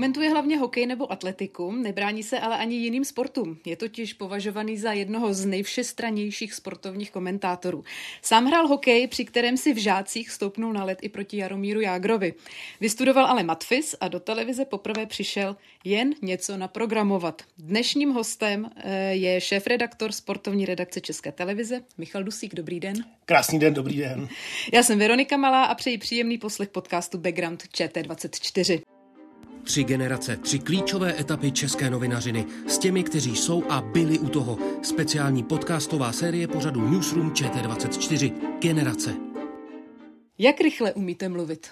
Komentuje hlavně hokej nebo atletiku, nebrání se ale ani jiným sportům. Je totiž považovaný za jednoho z nejvšestranějších sportovních komentátorů. Sám hrál hokej, při kterém si v žácích stoupnul na led i proti Jaromíru Jágrovi. Vystudoval ale matfis a do televize poprvé přišel jen něco naprogramovat. Dnešním hostem eh, je šéf-redaktor sportovní redakce České televize Michal Dusík. Dobrý den. Krásný den, dobrý den. Já jsem Veronika Malá a přeji příjemný poslech podcastu Background ČT24. Tři generace, tři klíčové etapy české novinařiny s těmi, kteří jsou a byli u toho. Speciální podcastová série pořadu Newsroom ČT24. Generace. Jak rychle umíte mluvit?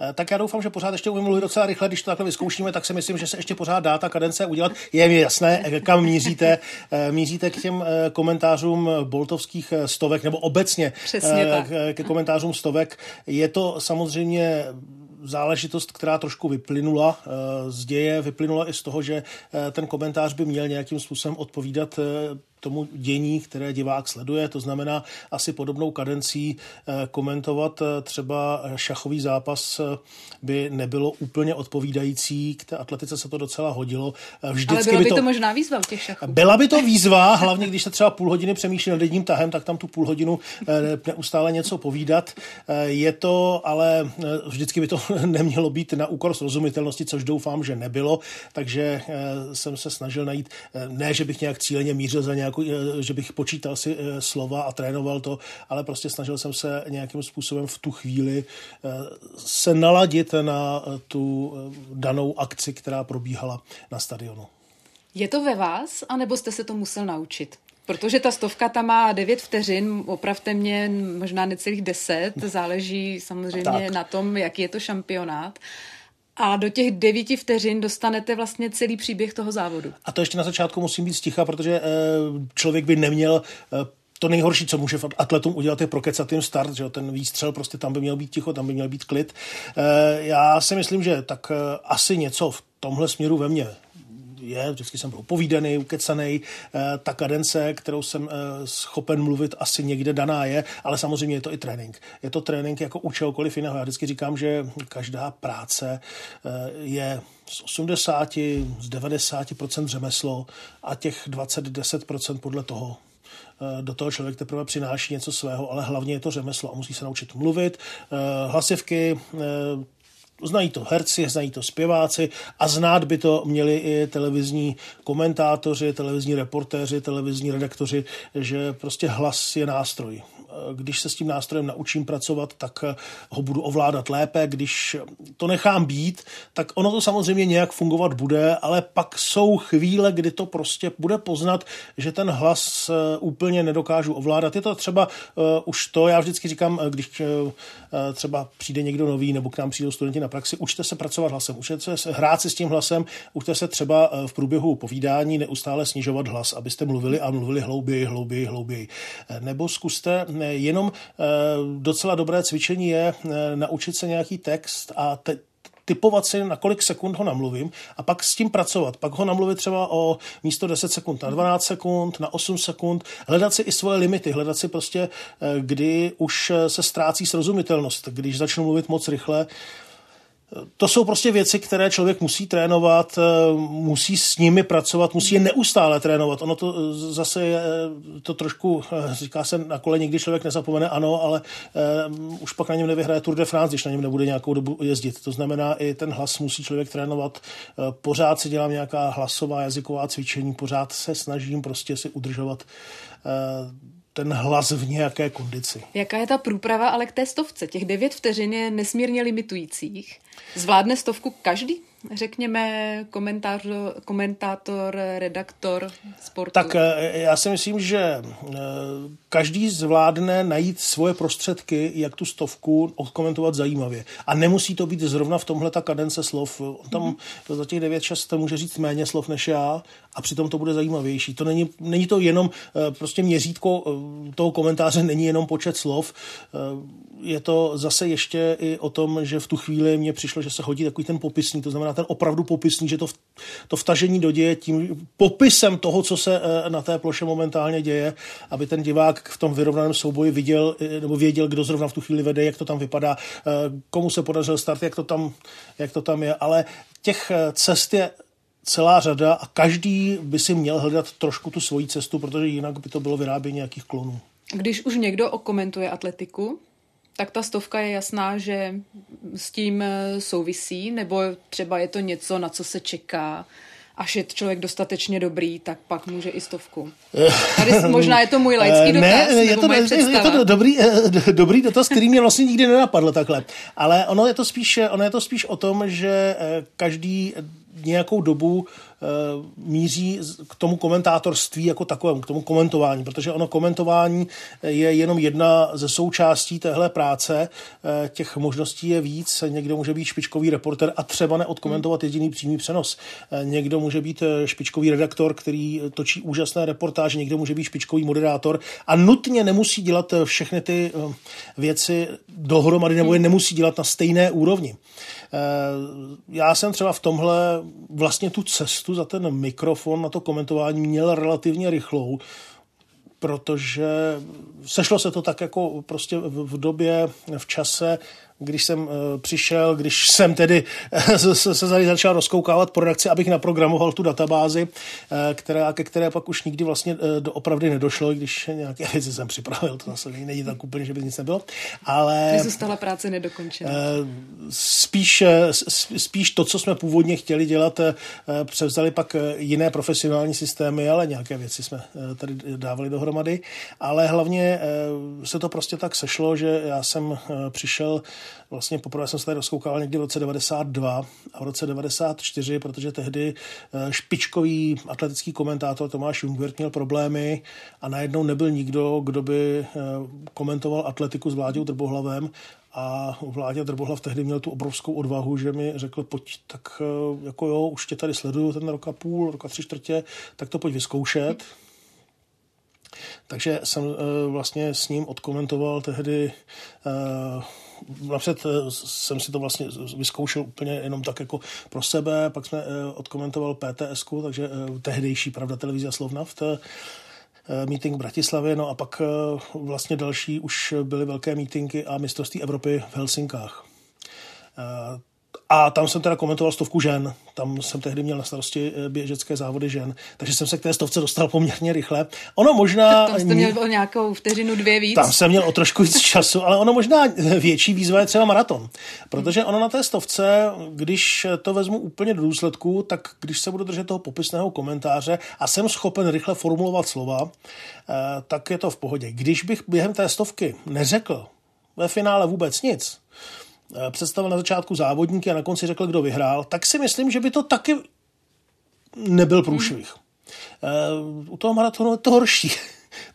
Eh, tak já doufám, že pořád ještě umím mluvit docela rychle. Když to takhle vyzkoušíme, tak si myslím, že se ještě pořád dá ta kadence udělat. Je mi jasné, eh, kam míříte. Eh, míříte k těm komentářům boltovských stovek, nebo obecně Přesně tak. ke komentářům stovek. Je to samozřejmě záležitost, která trošku vyplynula z děje, vyplynula i z toho, že ten komentář by měl nějakým způsobem odpovídat tomu dění, které divák sleduje. To znamená asi podobnou kadencí eh, komentovat eh, třeba šachový zápas eh, by nebylo úplně odpovídající. K té atletice se to docela hodilo. Vždycky Ale byla by, by to, to možná výzva těch šachů. Byla by to výzva, hlavně když se třeba půl hodiny přemýšlí nad jedním tahem, tak tam tu půl hodinu neustále něco povídat. Je to, ale vždycky by to nemělo být na úkor srozumitelnosti, což doufám, že nebylo. Takže jsem se snažil najít, ne, že bych nějak cíleně mířil za nějakou jako, že bych počítal si eh, slova a trénoval to, ale prostě snažil jsem se nějakým způsobem v tu chvíli eh, se naladit na tu danou akci, která probíhala na stadionu. Je to ve vás, anebo jste se to musel naučit? Protože ta stovka tam má 9 vteřin, opravte mě možná necelých 10, záleží samozřejmě tak. na tom, jaký je to šampionát. A do těch devíti vteřin dostanete vlastně celý příběh toho závodu. A to ještě na začátku musím být sticha, protože eh, člověk by neměl eh, to nejhorší, co může atletům udělat, je prokecat jim start, že ten výstřel, prostě tam by měl být ticho, tam by měl být klid. Eh, já si myslím, že tak asi něco v tomhle směru ve mně je, vždycky jsem byl upovídaný, ukecaný, eh, ta kadence, kterou jsem eh, schopen mluvit, asi někde daná je, ale samozřejmě je to i trénink. Je to trénink jako u čehokoliv jiného. Já vždycky říkám, že každá práce eh, je z 80, z 90 řemeslo a těch 20-10% podle toho do toho člověk teprve přináší něco svého, ale hlavně je to řemeslo a musí se naučit mluvit. Hlasivky, Znají to herci, znají to zpěváci a znát by to měli i televizní komentátoři, televizní reportéři, televizní redaktoři, že prostě hlas je nástroj když se s tím nástrojem naučím pracovat, tak ho budu ovládat lépe. Když to nechám být, tak ono to samozřejmě nějak fungovat bude, ale pak jsou chvíle, kdy to prostě bude poznat, že ten hlas eh, úplně nedokážu ovládat. Je to třeba uh, už to, já vždycky říkám, eh, když uh, třeba přijde někdo nový nebo k nám přijdou studenti na praxi, učte se pracovat hlasem, učte se hrát si s tím hlasem, učte se třeba v průběhu povídání neustále snižovat hlas, abyste mluvili a mluvili hlouběji, hlouběji, hlouběji. Nebo zkuste jenom eh, docela dobré cvičení je eh, naučit se nějaký text a te, typovat si, na kolik sekund ho namluvím a pak s tím pracovat. Pak ho namluvit třeba o místo 10 sekund na 12 sekund, na 8 sekund, hledat si i svoje limity, hledat si prostě, eh, kdy už se ztrácí srozumitelnost. Když začnu mluvit moc rychle, to jsou prostě věci, které člověk musí trénovat, eh, musí s nimi pracovat, musí je neustále trénovat. Ono to eh, zase je eh, to trošku, říká se na kole, nikdy člověk nezapomene, ano, ale um, už pak na něm nevyhraje Tour de France, když na něm nebude nějakou dobu jezdit. To znamená, i ten hlas musí člověk trénovat. Pořád si dělám nějaká hlasová jazyková cvičení, pořád se snažím prostě si udržovat uh, ten hlas v nějaké kondici. Jaká je ta průprava ale k té stovce? Těch devět vteřin je nesmírně limitujících. Zvládne stovku každý? Řekněme komentátor, komentátor redaktor sportu. Tak eh, já si myslím, že eh, každý zvládne najít svoje prostředky, jak tu stovku odkomentovat zajímavě. A nemusí to být zrovna v tomhle ta kadence slov. On tam mm-hmm. za těch 9-6 může říct méně slov než já a přitom to bude zajímavější. To není, není to jenom eh, prostě měřítko eh, toho komentáře, není jenom počet slov. Eh, je to zase ještě i o tom, že v tu chvíli mně přišlo, že se hodí takový ten popisný, to znamená ten opravdu popisný, že to, to vtažení do děje tím popisem toho, co se na té ploše momentálně děje, aby ten divák v tom vyrovnaném souboji viděl nebo věděl, kdo zrovna v tu chvíli vede, jak to tam vypadá, komu se podařil start, jak to tam, jak to tam je. Ale těch cest je celá řada a každý by si měl hledat trošku tu svoji cestu, protože jinak by to bylo vyrábění nějakých klonů. Když už někdo okomentuje atletiku, tak ta stovka je jasná, že s tím eh, souvisí, nebo třeba je to něco, na co se čeká, až je člověk dostatečně dobrý, tak pak může i stovku. Tady možná je to můj laický dotaz, ne, je to, je to dobrý, eh, dobrý dotaz, který mě vlastně nikdy nenapadl takhle. Ale ono je to spíš, ono je to spíš o tom, že eh, každý nějakou dobu Eh, míří k tomu komentátorství jako takovému, k tomu komentování, protože ono komentování je jenom jedna ze součástí téhle práce. Eh, těch možností je víc. Někdo může být špičkový reporter a třeba neodkomentovat jediný přímý přenos. Eh, někdo může být špičkový redaktor, který točí úžasné reportáže, někdo může být špičkový moderátor a nutně nemusí dělat všechny ty věci dohromady nebo je nemusí dělat na stejné úrovni. Já jsem třeba v tomhle vlastně tu cestu za ten mikrofon na to komentování měl relativně rychlou, protože sešlo se to tak jako prostě v době, v čase, když jsem uh, přišel, když jsem tedy uh, se, se tady začal rozkoukávat po redakci, abych naprogramoval tu databázi, uh, která, ke které pak už nikdy vlastně uh, doopravdy nedošlo, když nějaké věci jsem připravil, to zase není tak úplně, že by nic nebylo. Ale... Zůstala práce nedokončená. Uh, spíš, spíš to, co jsme původně chtěli dělat, uh, převzali pak jiné profesionální systémy, ale nějaké věci jsme uh, tady dávali dohromady. Ale hlavně uh, se to prostě tak sešlo, že já jsem uh, přišel Vlastně poprvé jsem se tady rozkoukal někdy v roce 92 a v roce 94, protože tehdy eh, špičkový atletický komentátor Tomáš Jungwirth měl problémy a najednou nebyl nikdo, kdo by eh, komentoval atletiku s Vláďou Drbohlavem a Vládě Drbohlav tehdy měl tu obrovskou odvahu, že mi řekl, pojď, tak eh, jako jo, už tě tady sleduju ten rok a půl, rok a tři čtvrtě, tak to pojď vyzkoušet. Takže jsem vlastně s ním odkomentoval tehdy napřed eh, jsem si to vlastně vyzkoušel úplně jenom tak jako pro sebe, pak jsme eh, odkomentoval PTS, takže eh, tehdejší Pravda televize Slovna v té meeting v Bratislavě, no a pak vlastně další už byly velké meetingy a mistrovství Evropy v Helsinkách. A tam jsem teda komentoval stovku žen. Tam jsem tehdy měl na starosti eh, běžecké závody žen. Takže jsem se k té stovce dostal poměrně rychle. Ono možná... Tak tam jste měl o nějakou vteřinu, dvě víc. Tam jsem měl o trošku víc času, ale ono možná větší výzva je třeba maraton. Protože ono na té stovce, když to vezmu úplně do důsledku, tak když se budu držet toho popisného komentáře a jsem schopen rychle formulovat slova, eh, tak je to v pohodě. Když bych během té stovky neřekl ve finále vůbec nic, Eh, představil na začátku závodníky a na konci řekl, kdo vyhrál, tak si myslím, že by to taky nebyl průšvih. Hmm. U toho maratonu je to horší.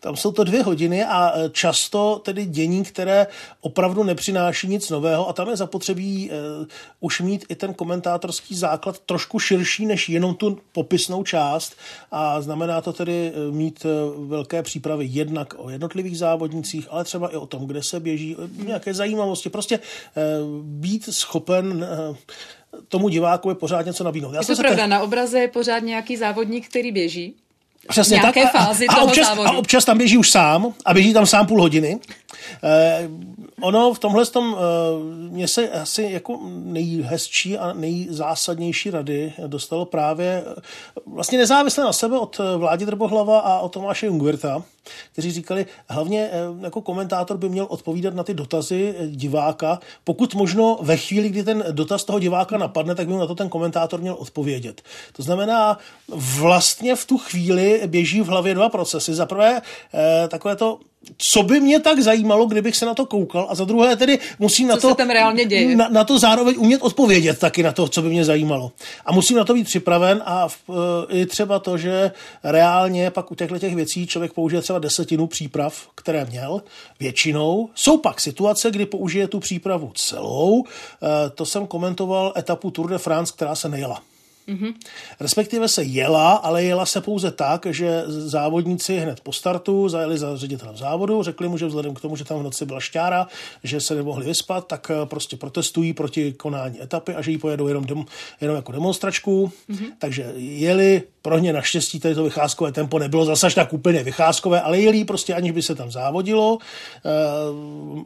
Tam jsou to dvě hodiny a e, často tedy dění, které opravdu nepřináší nic nového a tam je zapotřebí uh, už mít i ten komentátorský základ trošku širší než jenom tu popisnou část. A znamená to tedy e, mít velké přípravy jednak o jednotlivých závodnicích, ale třeba i o tom, kde se běží, nějaké zajímavosti, prostě uh, být schopen uh, tomu divákovi pořád něco nabídnout. Já je to pravda, te... na obraze je pořád nějaký závodník, který běží Přesně tak. fázi a, a, občas, závodu. a občas tam běží už sám a běží tam sám půl hodiny. Eh, ono v tomhle tom, eh, mě se asi jako nejhezčí a nejzásadnější rady dostalo právě eh, vlastně nezávisle na sebe od eh, Vládi Drbohlava a od Tomáše Jungwirta, kteří říkali, hlavně eh, jako komentátor by měl odpovídat na ty dotazy eh, diváka, pokud možno ve chvíli, kdy ten dotaz toho diváka napadne, tak by na to ten komentátor měl odpovědět. To znamená, vlastně v tu chvíli běží v hlavě dva procesy. Za prvé, takové to co by mě tak zajímalo, kdybych se na to koukal a za druhé tedy musím co na to, tam reálně děje? Na, na to zároveň umět odpovědět taky na to, co by mě zajímalo. A musím na to být připraven a v, i třeba to, že reálně pak u těchto těch věcí člověk použije třeba desetinu příprav, které měl většinou. Jsou pak situace, kdy použije tu přípravu celou. To jsem komentoval etapu Tour de France, která se nejela. Mm-hmm. Respektive se jela, ale jela se pouze tak, že závodníci hned po startu zajeli za ředitelem závodu, řekli mu, že vzhledem k tomu, že tam v noci byla šťára, že se nemohli vyspat, tak eh, prostě protestují proti konání etapy a že ji pojedou jenom, dem, jenom jako demonstračku. Mm-hmm. Takže jeli, pro ně naštěstí tady to vycházkové tempo nebylo zase tak úplně vycházkové, ale jeli prostě aniž by se tam závodilo. Eh,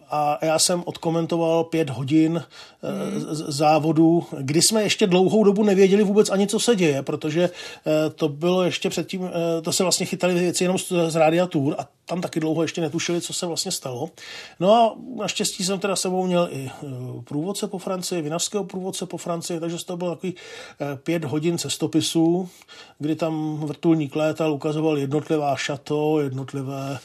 a já jsem odkomentoval pět hodin mm. závodu, kdy jsme ještě dlouhou dobu nevěděli vůbec ani, co se děje, protože eh, to bylo ještě předtím, eh, to se vlastně chytali věci jenom z Rádia Tour a tam taky dlouho ještě netušili, co se vlastně stalo. No a naštěstí jsem teda sebou měl i eh, průvodce po Francii, vinařského průvodce po Francii, takže to bylo takový pět hodin cestopisů, kdy tam vrtulník létal, ukazoval jednotlivá šato, jednotlivé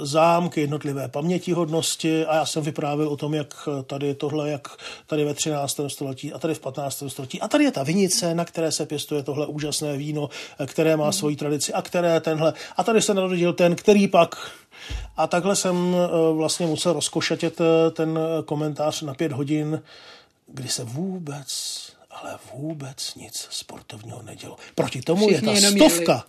zámky, jednotlivé pamětihodnosti a já jsem vyprávěl o tom, jak tady tohle, jak tady ve 13. století a tady v 15. století a tady je ta vinice, na které se pěstuje tohle úžasné víno, které má svoji tradici a které tenhle. A tady se narodil ten, který pak a takhle jsem eh, vlastně musel rozkošatět eh, ten komentář na pět hodin, kdy se vůbec, ale vůbec nic sportovního nedělo. Proti tomu Všichni je ta stovka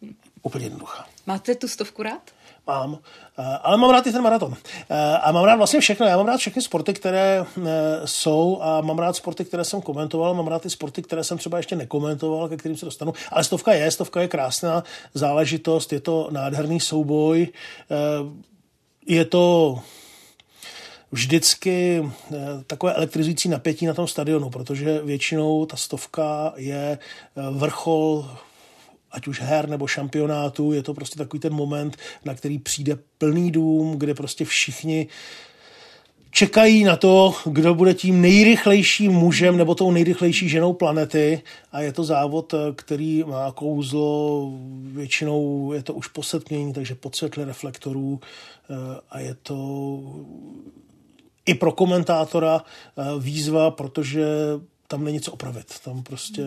měli. úplně jednoduchá. Máte tu stovku rád? Mám, eh, ale mám rád i ten maraton. Eh, a mám rád vlastně všechno. Já mám rád všechny sporty, které eh, jsou a mám rád sporty, které jsem komentoval, mám rád i sporty, které jsem třeba ještě nekomentoval, ke kterým se dostanu. Ale stovka je, stovka je krásná záležitost, je to nádherný souboj, je to vždycky takové elektrizující napětí na tom stadionu, protože většinou ta stovka je vrchol ať už her nebo šampionátu, je to prostě takový ten moment, na který přijde plný dům, kde prostě všichni čekají na to, kdo bude tím nejrychlejším mužem nebo tou nejrychlejší ženou planety. A je to závod, který má kouzlo, většinou je to už po setmění, takže pod světle reflektorů eh, a je to i pro komentátora eh, výzva, protože tam není co opravit. Tam prostě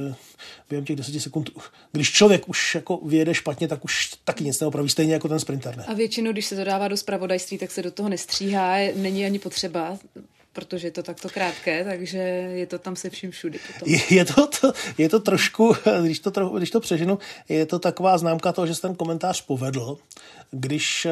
během těch deseti sekund, když člověk už jako vyjede špatně, tak už taky nic neopraví, stejně jako ten sprinter. Ne? A většinou, když se to dává do zpravodajství, tak se do toho nestříhá, není ani potřeba protože je to takto krátké, takže je to tam se vším všudy. Potom. Je, to, to, je to trošku, když to, když to přeženu, je to taková známka toho, že se ten komentář povedl, když eh,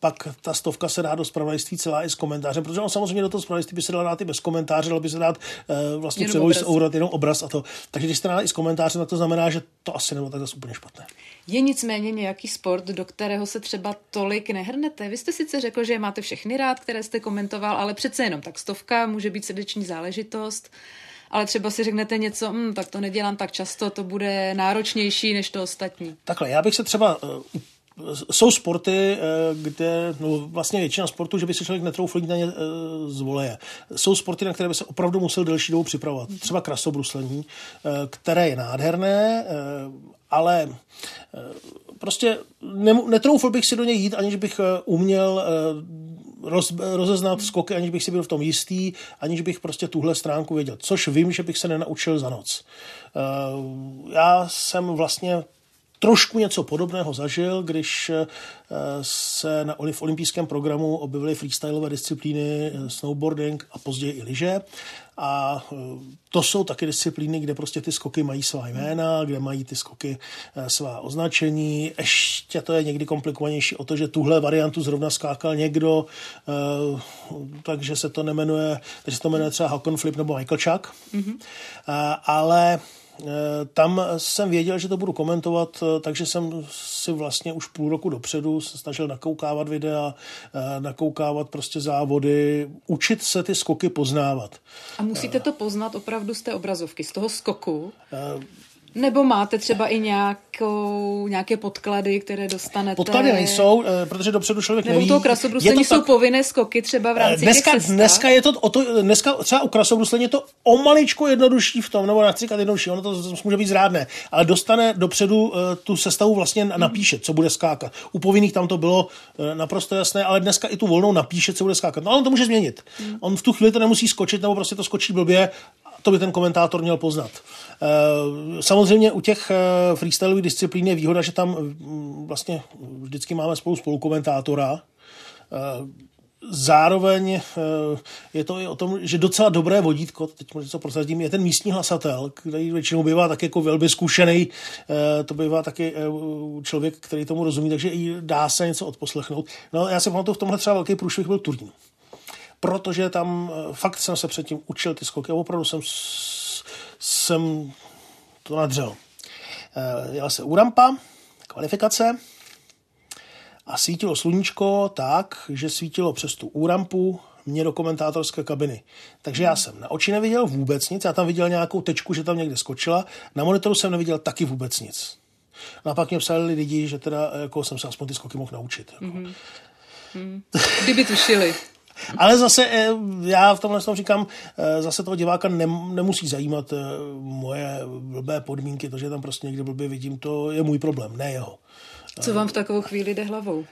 pak ta stovka se dá do spravodajství celá i s komentářem, protože on samozřejmě do toho spravodajství by se dal dát i bez komentáře, ale by se dát uh, vlastně převoj obraz, jenom obraz a to. Takže když se dá i s komentářem, tak to znamená, že to asi nebylo tak zase úplně špatné. Je nicméně nějaký sport, do kterého se třeba tolik nehrnete? Vy jste sice řekl, že máte všechny rád, které jste komentoval, ale přece jenom tak stovka může být srdeční záležitost ale třeba si řeknete něco, hm, tak to nedělám tak často, to bude náročnější než to ostatní. Takhle, já bych se třeba uh, jsou sporty, eh, kde, no vlastně většina sportů, že by se člověk netroufl na ně eh, z. Jsou sporty, na které by se opravdu musel delší dobu připravovat. Třeba krasobruslení, které je nádherné, ale prostě netroufl bych si do něj jít, aniž bych uměl roz, rozeznat skoky, aniž bych si byl v tom jistý, aniž bych prostě tuhle stránku věděl. Což vím, že bych se nenaučil za noc. Já jsem vlastně trošku něco podobného zažil, když eh, se na, v olympijském programu objevily freestylové disciplíny eh, snowboarding a později i lyže. A eh, to jsou taky disciplíny, kde prostě ty skoky mají svá jména, kde mají ty skoky svá označení. Ještě to je někdy komplikovanější o to, že tuhle variantu zrovna skákal někdo, takže se to nemenuje, takže se to jmenuje třeba Hakon Flip nebo Michael Chuck. Mm-hmm. Ale tam jsem věděl, že to budu komentovat, eh, takže jsem si vlastně už půl roku dopředu se snažil nakoukávat videa, eh, nakoukávat prostě závody, učit se ty skoky poznávat. A musíte to poznat opravdu z té obrazovky, z toho skoku? Nebo máte třeba i nějakou, nějaké podklady, které dostanete? Podklady nejsou, eh, protože dopředu člověk Nebo neví. u toho krasobruslení jsou tak... povinné skoky třeba v rámci dneska, těch dneska je to, o to, dneska třeba u krasobruslení je to o maličko jednodušší v tom, nebo na říkat jednodušší, ono to může být zrádné, ale dostane dopředu uh, tu sestavu vlastně napíše, co bude skákat. U povinných tam to bylo naprosto jasné, ale dneska i tu volnou napíše, co bude skákat. No ale on to může změnit. Hmm. On v tu chvíli to nemusí skočit, nebo prostě to skočí blbě to by ten komentátor měl poznat. Eh, samozřejmě u těch eh, freestyleových disciplín je výhoda, že tam mm, vlastně vždycky máme spolu spolukomentátora. Eh, zároveň je to i o tom, že docela dobré vodítko, teď možná co prozradím, je ten místní hlasatel, který většinou bývá tak jako velmi zkušený, to bývá taky člověk, který tomu rozumí, takže i dá se něco odposlechnout. No já si pamatuju, v tomhle třeba velký průšvih byl Turín protože tam eh, fakt jsem se předtím učil ty skoky a opravdu jsem, jsem to nadřel. Eh, jela se u rampa, kvalifikace a svítilo sluníčko tak, že svítilo přes tu úrampu mě do komentátorské kabiny. Takže já jsem na oči neviděl vůbec nic, já tam viděl nějakou tečku, že tam někde skočila, na monitoru jsem neviděl taky vůbec nic. No a pak mě psali lidi, že teda jako jsem se aspoň ty skoky mohl naučit. Jako. Mm-hmm. Mm. Kdyby tušili. Ale zase eh, já v tomhle tom říkám, eh, zase toho diváka nemusí zajímat eh, moje blbé podmínky, to, že tam prostě někde blbě vidím, to je můj problém, ne jeho. Co vám v takovou chvíli jde hlavou?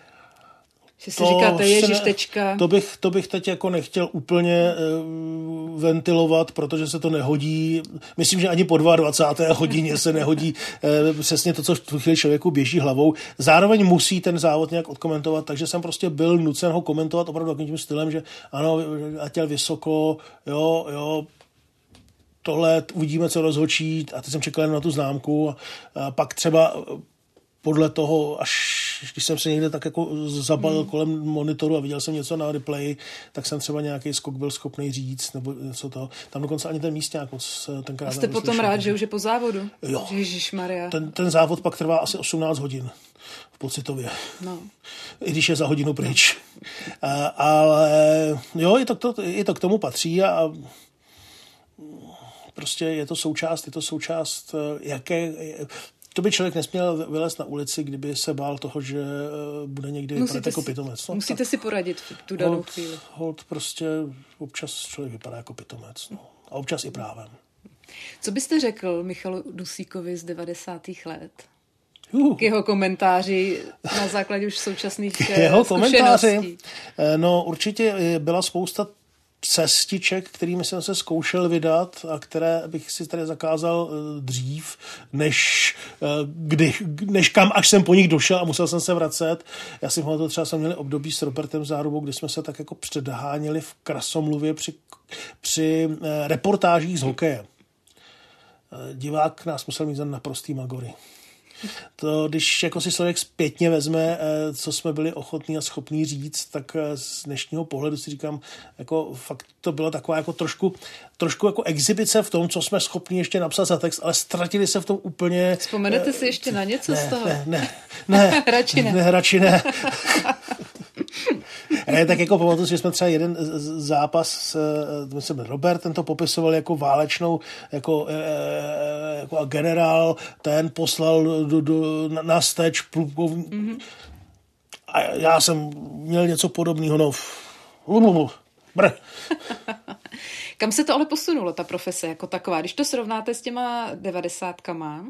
Že si to říkáte, ježiš, tečka. To bych, to bych teď jako nechtěl úplně uh, ventilovat, protože se to nehodí. Myslím, že ani po 22. hodině se nehodí uh, přesně to, co v tu chvíli člověku běží hlavou. Zároveň musí ten závod nějak odkomentovat, takže jsem prostě byl nucen ho komentovat opravdu takovým tím stylem, že ano, těl vysoko, jo, jo, tohle uvidíme, co rozhočí a teď jsem čekal na tu známku a, a pak třeba podle toho, až když jsem se někde tak jako zabalil hmm. kolem monitoru a viděl jsem něco na replay, tak jsem třeba nějaký skok byl schopný říct, nebo něco to. Tam dokonce ani ten místňák moc eh, tenkrát A jste potom slyšel. rád, že už je po závodu? Jo. Maria. Ten, ten závod pak trvá asi 18 hodin v pocitově. No. I když je za hodinu pryč. a, ale jo, i to, to, i to k tomu patří a prostě je to součást, je to součást, eh, jaké, to by člověk nesměl vylézt na ulici, kdyby se bál toho, že eh, bude někdy vypadat jako pitomec. No, musíte si poradit v tu danou hold, chvíli. Hold prostě občas člověk vypadá jako pitomec. No. A občas i právem. Co byste řekl Michalu Dusíkovi z 90. let? Uh. K jeho komentáři na základě už současných K jeho komentáři? Eh, no určitě byla spousta cestiček, kterými jsem se zkoušel vydat a které bych si tady zakázal eh, dřív, než, eh, kdy, než kam, až jsem po nich došel a musel jsem se vracet. Já si to třeba jsme měli období s Robertem Zárubou, kdy jsme se tak jako předháněli v krasomluvě při, při eh, reportážích z hokeje. Divák nás musel mít za naprostý magory. To, když jako si člověk zpětně vezme, eh, co jsme byli ochotní a schopní říct, tak eh, z dnešního pohledu si říkám, jako fakt to bylo taková jako trošku, trošku jako exibice v tom, co jsme schopni ještě napsat za text, ale ztratili se v tom úplně. Vzpomenete si ještě na něco ne, z toho? Ne, ne, ne. radši ne. ne radši ne. Ne, tak jako pamatuju, že jsme třeba jeden zápas, myslím, Robert, ten to popisoval jako válečnou, jako, e, e, jako a generál, ten poslal do, do, na, na steč plukovní. Mm-hmm. A já jsem měl něco podobného, no. Br. Kam se to ale posunulo, ta profese jako taková? Když to srovnáte s těma devadesátkama,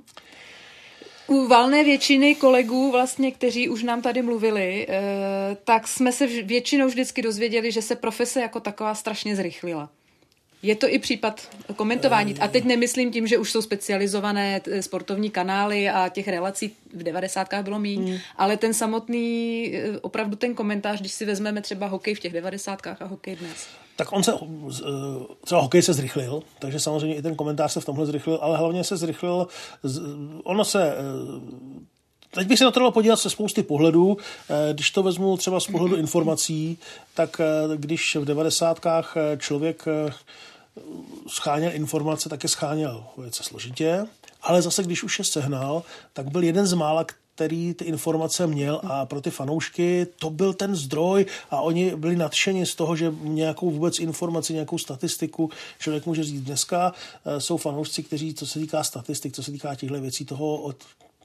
u valné většiny kolegů, vlastně, kteří už nám tady mluvili, eh, tak jsme se většinou vždycky dozvěděli, že se profese jako taková strašně zrychlila. Je to i případ komentování. A teď nemyslím tím, že už jsou specializované sportovní kanály a těch relací v devadesátkách bylo méně, hmm. ale ten samotný, eh, opravdu ten komentář, když si vezmeme třeba hokej v těch devadesátkách a hokej dnes. Tak on se, eh, třeba hokej se zrychlil, takže samozřejmě i ten komentář se v tomhle zrychlil, ale hlavně se zrychlil, ono se eh, Teď bych se na to dal podívat se spousty pohledů. Když to vezmu třeba z pohledu informací, tak když v devadesátkách člověk scháněl informace, tak je scháněl velice složitě, ale zase, když už je sehnal, tak byl jeden z mála, který ty informace měl a pro ty fanoušky to byl ten zdroj a oni byli nadšeni z toho, že nějakou vůbec informaci, nějakou statistiku člověk může říct. Dneska eh, jsou fanoušci, kteří, co se týká statistik, co se týká těchto věcí, toho od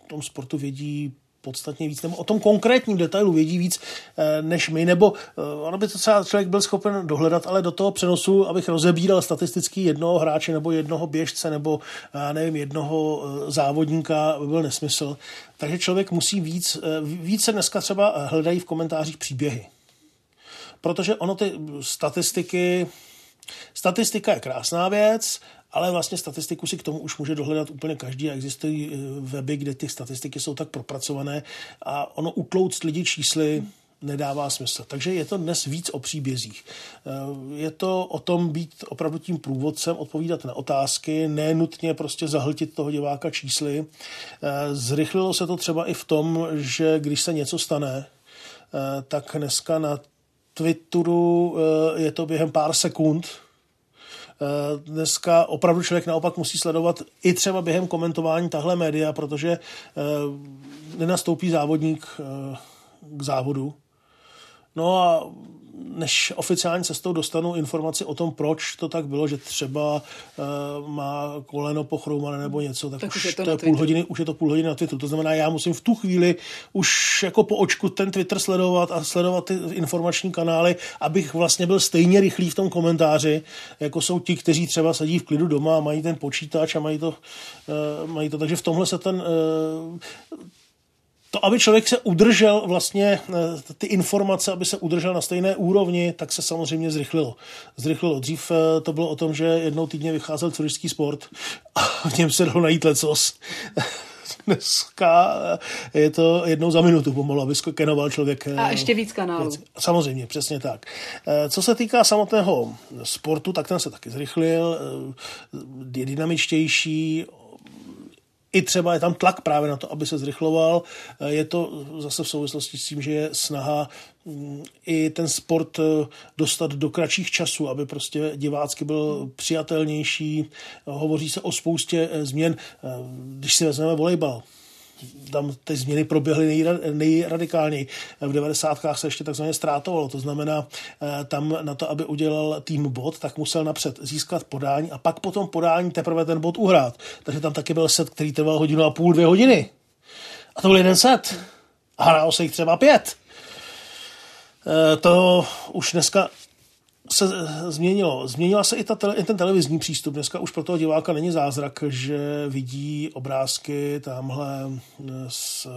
tom sportu vědí podstatně víc, nebo o tom konkrétním detailu vědí víc eh, než my, nebo eh, ono by to třeba člověk byl schopen dohledat, ale do toho přenosu, abych rozebíral statisticky jednoho hráče nebo jednoho běžce nebo já nevím, jednoho eh, závodníka, by byl nesmysl. Takže člověk musí víc, více dneska třeba hledají v komentářích příběhy. Protože ono ty statistiky, statistika je krásná věc, ale vlastně statistiku si k tomu už může dohledat úplně každý a existují eh, weby, kde ty statistiky jsou tak propracované a ono utlouct lidi čísly nedává smysl. Takže je to dnes víc o příbězích. Eh, je to o tom být opravdu tím průvodcem, odpovídat na otázky, nenutně prostě zahltit toho diváka čísly. Eh, zrychlilo se to třeba i v tom, že když se něco stane, tak dneska na Twitteru je to během pár sekund, dneska opravdu člověk naopak musí sledovat i třeba během komentování tahle média, protože eh, nenastoupí závodník eh, k závodu. No a než oficiální cestou dostanu informaci o tom, proč to tak bylo, že třeba uh, má koleno pochroumané nebo něco, tak, tak už, je to, to je půl hodiny, už je to půl hodiny na Twitteru. To znamená, já musím v tu chvíli už jako po očku ten Twitter sledovat a sledovat ty informační kanály, abych vlastně byl stejně rychlý v tom komentáři, jako jsou ti, kteří třeba sedí v klidu doma a mají ten počítač a mají to, uh, mají to. takže v tomhle se ten uh, to, aby člověk se udržel vlastně, eh, ty informace, aby se udržel na stejné úrovni, tak se samozřejmě zrychlilo. Zrychlilo. Dřív eh, to bylo o tom, že jednou týdně vycházel turistický sport a v něm se dalo najít lecos. Dneska eh, je to jednou za minutu pomalu, aby skenoval člověk. A ještě víc kanálů. Samozřejmě, přesně tak. Co se týká samotného sportu, tak ten se taky zrychlil, je dynamičtější, i třeba je tam tlak právě na to, aby se zrychloval. Eh, je to zase v souvislosti s tím, že je snaha mm, i ten sport eh, dostat do kratších časů, aby prostě divácky byl přijatelnější. Hovoří se o spoustě eh, změn. Když si vezmeme volejbal, tam ty změny proběhly nejradikálněji. V 90. se ještě takzvaně ztrátovalo, to znamená, eh, tam na to, aby udělal tým bod, tak musel napřed získat podání a pak potom podání teprve ten bod uhrát. Takže tam taky byl set, který trval hodinu a půl, dvě hodiny. A to byl jeden set. A hrálo se jich třeba pět. Eh, to už dneska se změnilo. Změnila se i, ta tele, i ten televizní přístup. Dneska už pro toho diváka není zázrak, že vidí obrázky tamhle eh, z eh,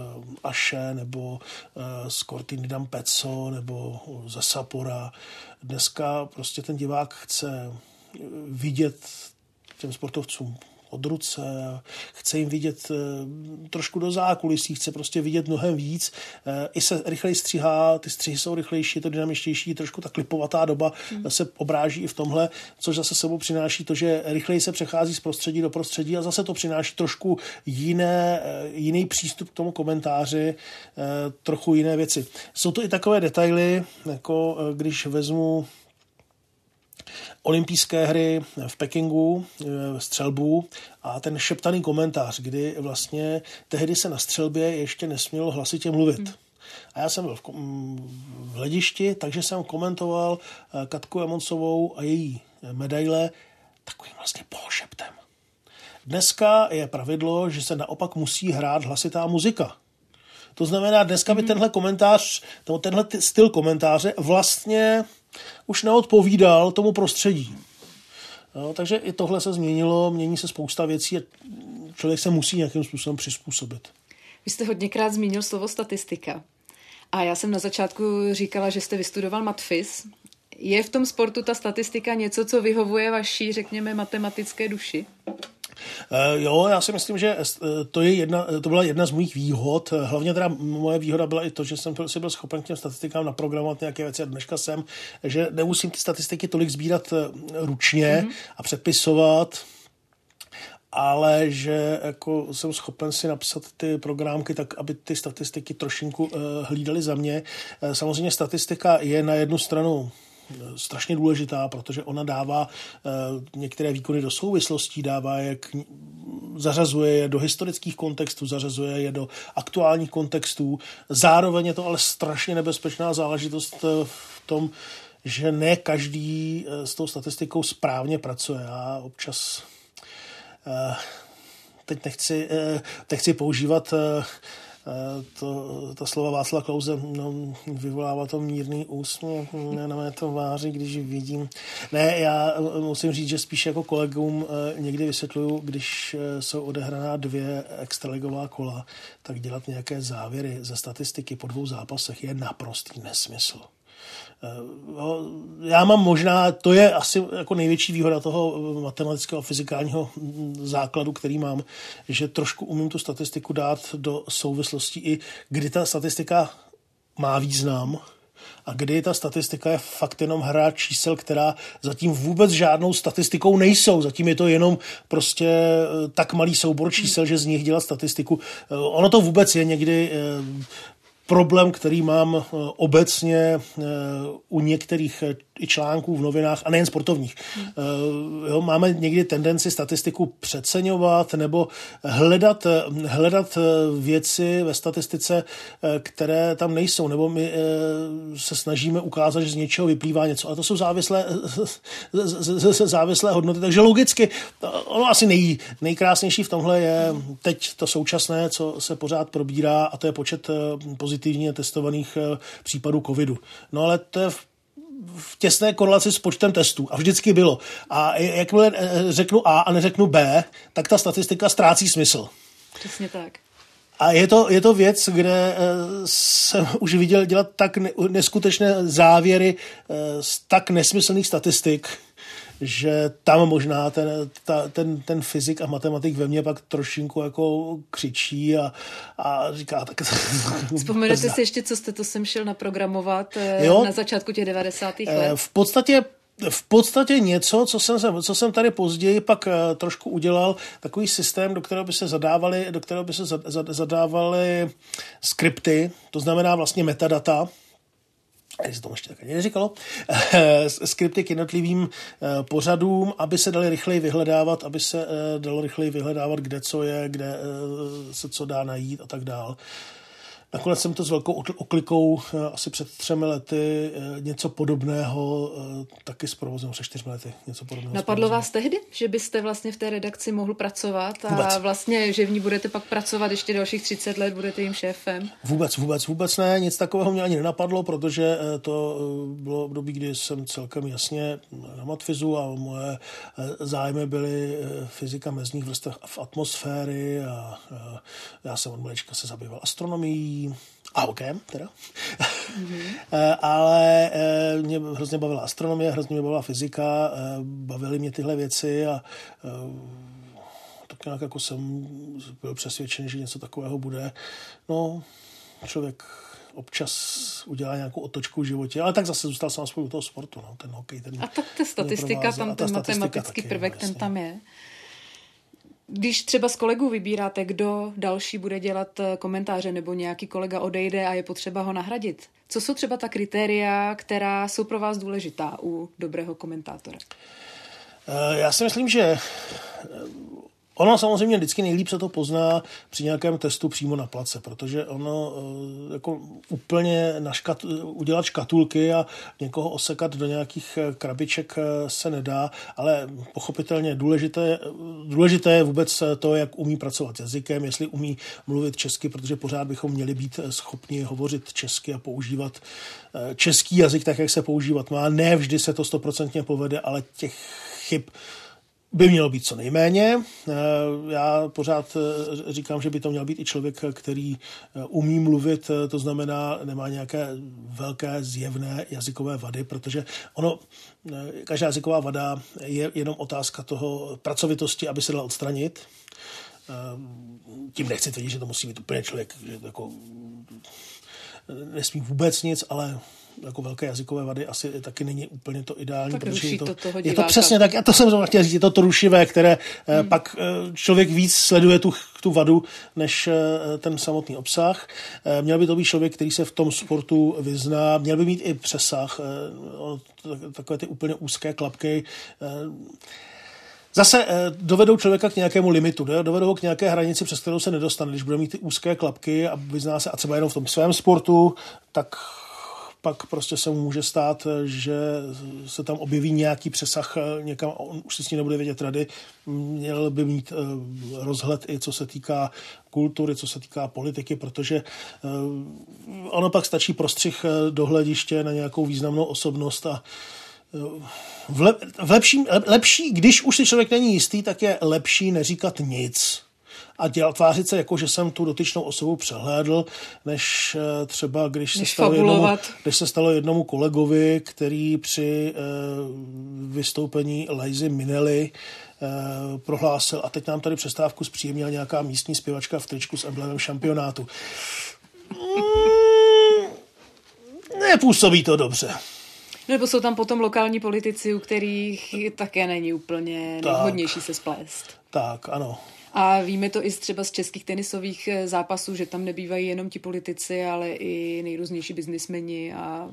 Aše nebo eh, z Cortiny Dampeco nebo ze Sapora. Dneska prostě ten divák chce vidět těm sportovcům od ruce, chce jim vidět eh, trošku do zákulisí, chce prostě vidět mnohem víc. Eh, I se rychleji stříhá, ty střihy jsou rychlejší, je to dynamičtější, trošku ta klipovatá doba hmm. se obráží i v tomhle, což zase sebou přináší to, že rychleji se přechází z prostředí do prostředí a zase to přináší trošku jiné, eh, jiný přístup k tomu komentáři, trochu jiné věci. Jsou to i takové detaily, jako když vezmu olympijské hry v Pekingu, eh, střelbu a ten šeptaný komentář, kdy vlastně tehdy se na střelbě ještě nesmělo hlasitě mluvit. Hmm. A já jsem byl v, v hledišti, takže jsem komentoval eh, Katku Emonsovou a její medaile takovým vlastně pološeptem. Dneska je pravidlo, že se naopak musí hrát hlasitá muzika. To znamená, dneska by hmm. tenhle komentář, tenhle styl komentáře vlastně už neodpovídal tomu prostředí. No, takže i tohle se změnilo, mění se spousta věcí a člověk se musí nějakým způsobem přizpůsobit. Vy jste hodněkrát zmínil slovo statistika. A já jsem na začátku říkala, že jste vystudoval matfis. Je v tom sportu ta statistika něco, co vyhovuje vaší, řekněme, matematické duši? Uh, jo, já si myslím, že eh, to, je jedna, to byla jedna z mých výhod. Hlavně teda moje výhoda byla i to, že jsem si byl schopen k těm statistikám naprogramovat nějaké věci a dneška jsem, že nemusím ty statistiky tolik sbírat eh, ručně mm-hmm. a přepisovat, ale že jako jsem schopen si napsat ty programky tak, aby ty statistiky trošinku hlídaly za mě. Samozřejmě statistika je na jednu stranu strašně důležitá, protože ona dává eh, některé výkony do souvislostí, dává je k zařazuje je do historických kontextů, zařazuje je do aktuálních kontextů. Zároveň je to ale strašně nebezpečná záležitost v tom, že ne každý s tou statistikou správně pracuje. Já občas teď nechci, nechci používat Eh, to, to slova Václava Klauze no, vyvolává to mírný úsměv na mé tváři, když vidím. Ne, já eh, musím říct, že spíš jako kolegům eh, někdy vysvětluju, když jsou odehraná dvě extraligová kola, tak dělat nějaké závěry ze statistiky po dvou zápasech je naprostý nesmysl. Já mám možná, to je asi jako největší výhoda toho matematického a fyzikálního základu, který mám, že trošku umím tu statistiku dát do souvislosti i kdy ta statistika má význam a kdy ta statistika je fakt jenom hra čísel, která zatím vůbec žádnou statistikou nejsou. Zatím je to jenom prostě eh, tak malý soubor čísel, že z nich dělat statistiku. Eh, ono to vůbec je někdy eh, problém, který mám eh, obecně eh, u některých eh, i článků v novinách, a nejen sportovních. Hmm. Jo, máme někdy tendenci statistiku přeceňovat nebo hledat, hledat věci ve statistice, které tam nejsou, nebo my se snažíme ukázat, že z něčeho vyplývá něco. A to jsou závislé, závislé hodnoty. Takže logicky, ono asi nej, nejkrásnější v tomhle je teď to současné, co se pořád probírá, a to je počet pozitivně testovaných případů covidu. No ale to je v v těsné korelaci s počtem testů. A vždycky bylo. A jakmile eh, řeknu A a neřeknu B, tak ta statistika ztrácí smysl. Přesně tak. A je to, je to věc, kde eh, jsem už viděl dělat tak neskutečné závěry eh, z tak nesmyslných statistik, že tam možná ten, ta, ten, ten fyzik a matematik ve mně pak trošinku jako křičí a, a říká tak... Vzpomenete si ještě, co jste to sem šel naprogramovat eh, jo? na začátku těch 90. let? Eh, v podstatě v podstatě něco, co jsem, co jsem tady později pak eh, trošku udělal, takový systém, do kterého by se zadávali, do kterého by se zadávaly skripty, to znamená vlastně metadata, jak se tomu ještě tak neříkalo, skripty k jednotlivým eh, pořadům, aby se dali rychleji vyhledávat, aby se eh, dalo rychleji vyhledávat, kde co je, kde eh, se co dá najít a tak dál. Nakonec jsem to s velkou oklikou eh, asi před třemi lety eh, něco podobného eh, taky s provozem před čtyřmi lety. Něco podobného Napadlo vás tehdy, že byste vlastně v té redakci mohl pracovat a vůbec. vlastně, že v ní budete pak pracovat ještě dalších 30 let, budete jim šéfem? Vůbec, vůbec, vůbec ne. Nic takového mě ani nenapadlo, protože to bylo období, kdy jsem celkem jasně na matfizu a moje zájmy byly fyzika mezních vrstev v atmosféry a já jsem od malička se zabýval astronomií, a okem teda. Mm-hmm. Ale eh, mě hrozně bavila astronomie, hrozně mě bavila fyzika, eh, bavily mě tyhle věci a tak nějak jako jsem byl přesvědčen, že něco takového bude. No, člověk občas udělá nějakou otočku v životě, ale tak zase zůstal jsem aspoň u toho sportu, no, ten hokej. Ten a tak ta statistika, tam ten matematický prvek, ten tam je. Když třeba s kolegů vybíráte, kdo další bude dělat eh, komentáře nebo nějaký kolega odejde a je potřeba ho nahradit, co jsou třeba ta kritéria, která jsou pro vás důležitá u dobrého komentátora? Eh, já si myslím, že Ono samozřejmě vždycky nejlíp se to pozná při nějakém testu přímo na place, protože ono eh, jako úplně naškat, udělat škatulky a někoho osekat do nějakých eh, krabiček eh, se nedá, ale pochopitelně důležité, důležité je vůbec to, jak umí pracovat jazykem, jestli umí mluvit česky, protože pořád bychom měli být schopni hovořit česky a používat český jazyk tak, jak se používat má. Ne vždy se to stoprocentně povede, ale těch chyb by mělo být co nejméně. Eh, já pořád eh, říkám, že by to měl být i člověk, který eh, umí mluvit, to znamená, nemá nějaké velké zjevné jazykové vady, protože ono, každá jazyková vada je jenom otázka toho pracovitosti, aby se dala odstranit. Tím nechci tvrdit, že to musí být úplně člověk, že jako nesmí vůbec nic, ale jako velké jazykové vady asi taky není úplně to ideální. Tak je to, to, je to přesně tak, já to jsem chtěl říct, je to to rušivé, které eh, hmm. pak eh, člověk víc sleduje tu, tu vadu, než eh, ten samotný obsah. Měl by to být člověk, který se v tom sportu vyzná, měl by mít i přesah, takové ty úplně úzké klapky zase dovedou člověka k nějakému limitu, ne? dovedou ho k nějaké hranici, přes kterou se nedostane. Když bude mít ty úzké klapky a vyzná se a třeba jenom v tom svém sportu, tak pak prostě se mu může stát, že se tam objeví nějaký přesah někam a on už si s ní nebude vědět rady. Měl by mít rozhled i co se týká kultury, co se týká politiky, protože ono pak stačí prostřih do hlediště na nějakou významnou osobnost a v, le, v lepší, lepší, když už si člověk není jistý, tak je lepší neříkat nic a dělat, tvářit se jako, že jsem tu dotyčnou osobu přehlédl, než eh, třeba, když se, stalo jednomu, když se stalo jednomu kolegovi, který při uh, vystoupení Minelli uh, prohlásil, a teď nám tady přestávku zpříjemnila nějaká místní zpěvačka v tričku s emblemem šampionátu. Mm, nepůsobí to dobře. Nebo jsou tam potom lokální politici, u kterých také není úplně nejhodnější se splést. Tak, ano. A víme to i třeba z českých tenisových eh, zápasů, že tam nebývají jenom ti politici, ale i nejrůznější biznismeni a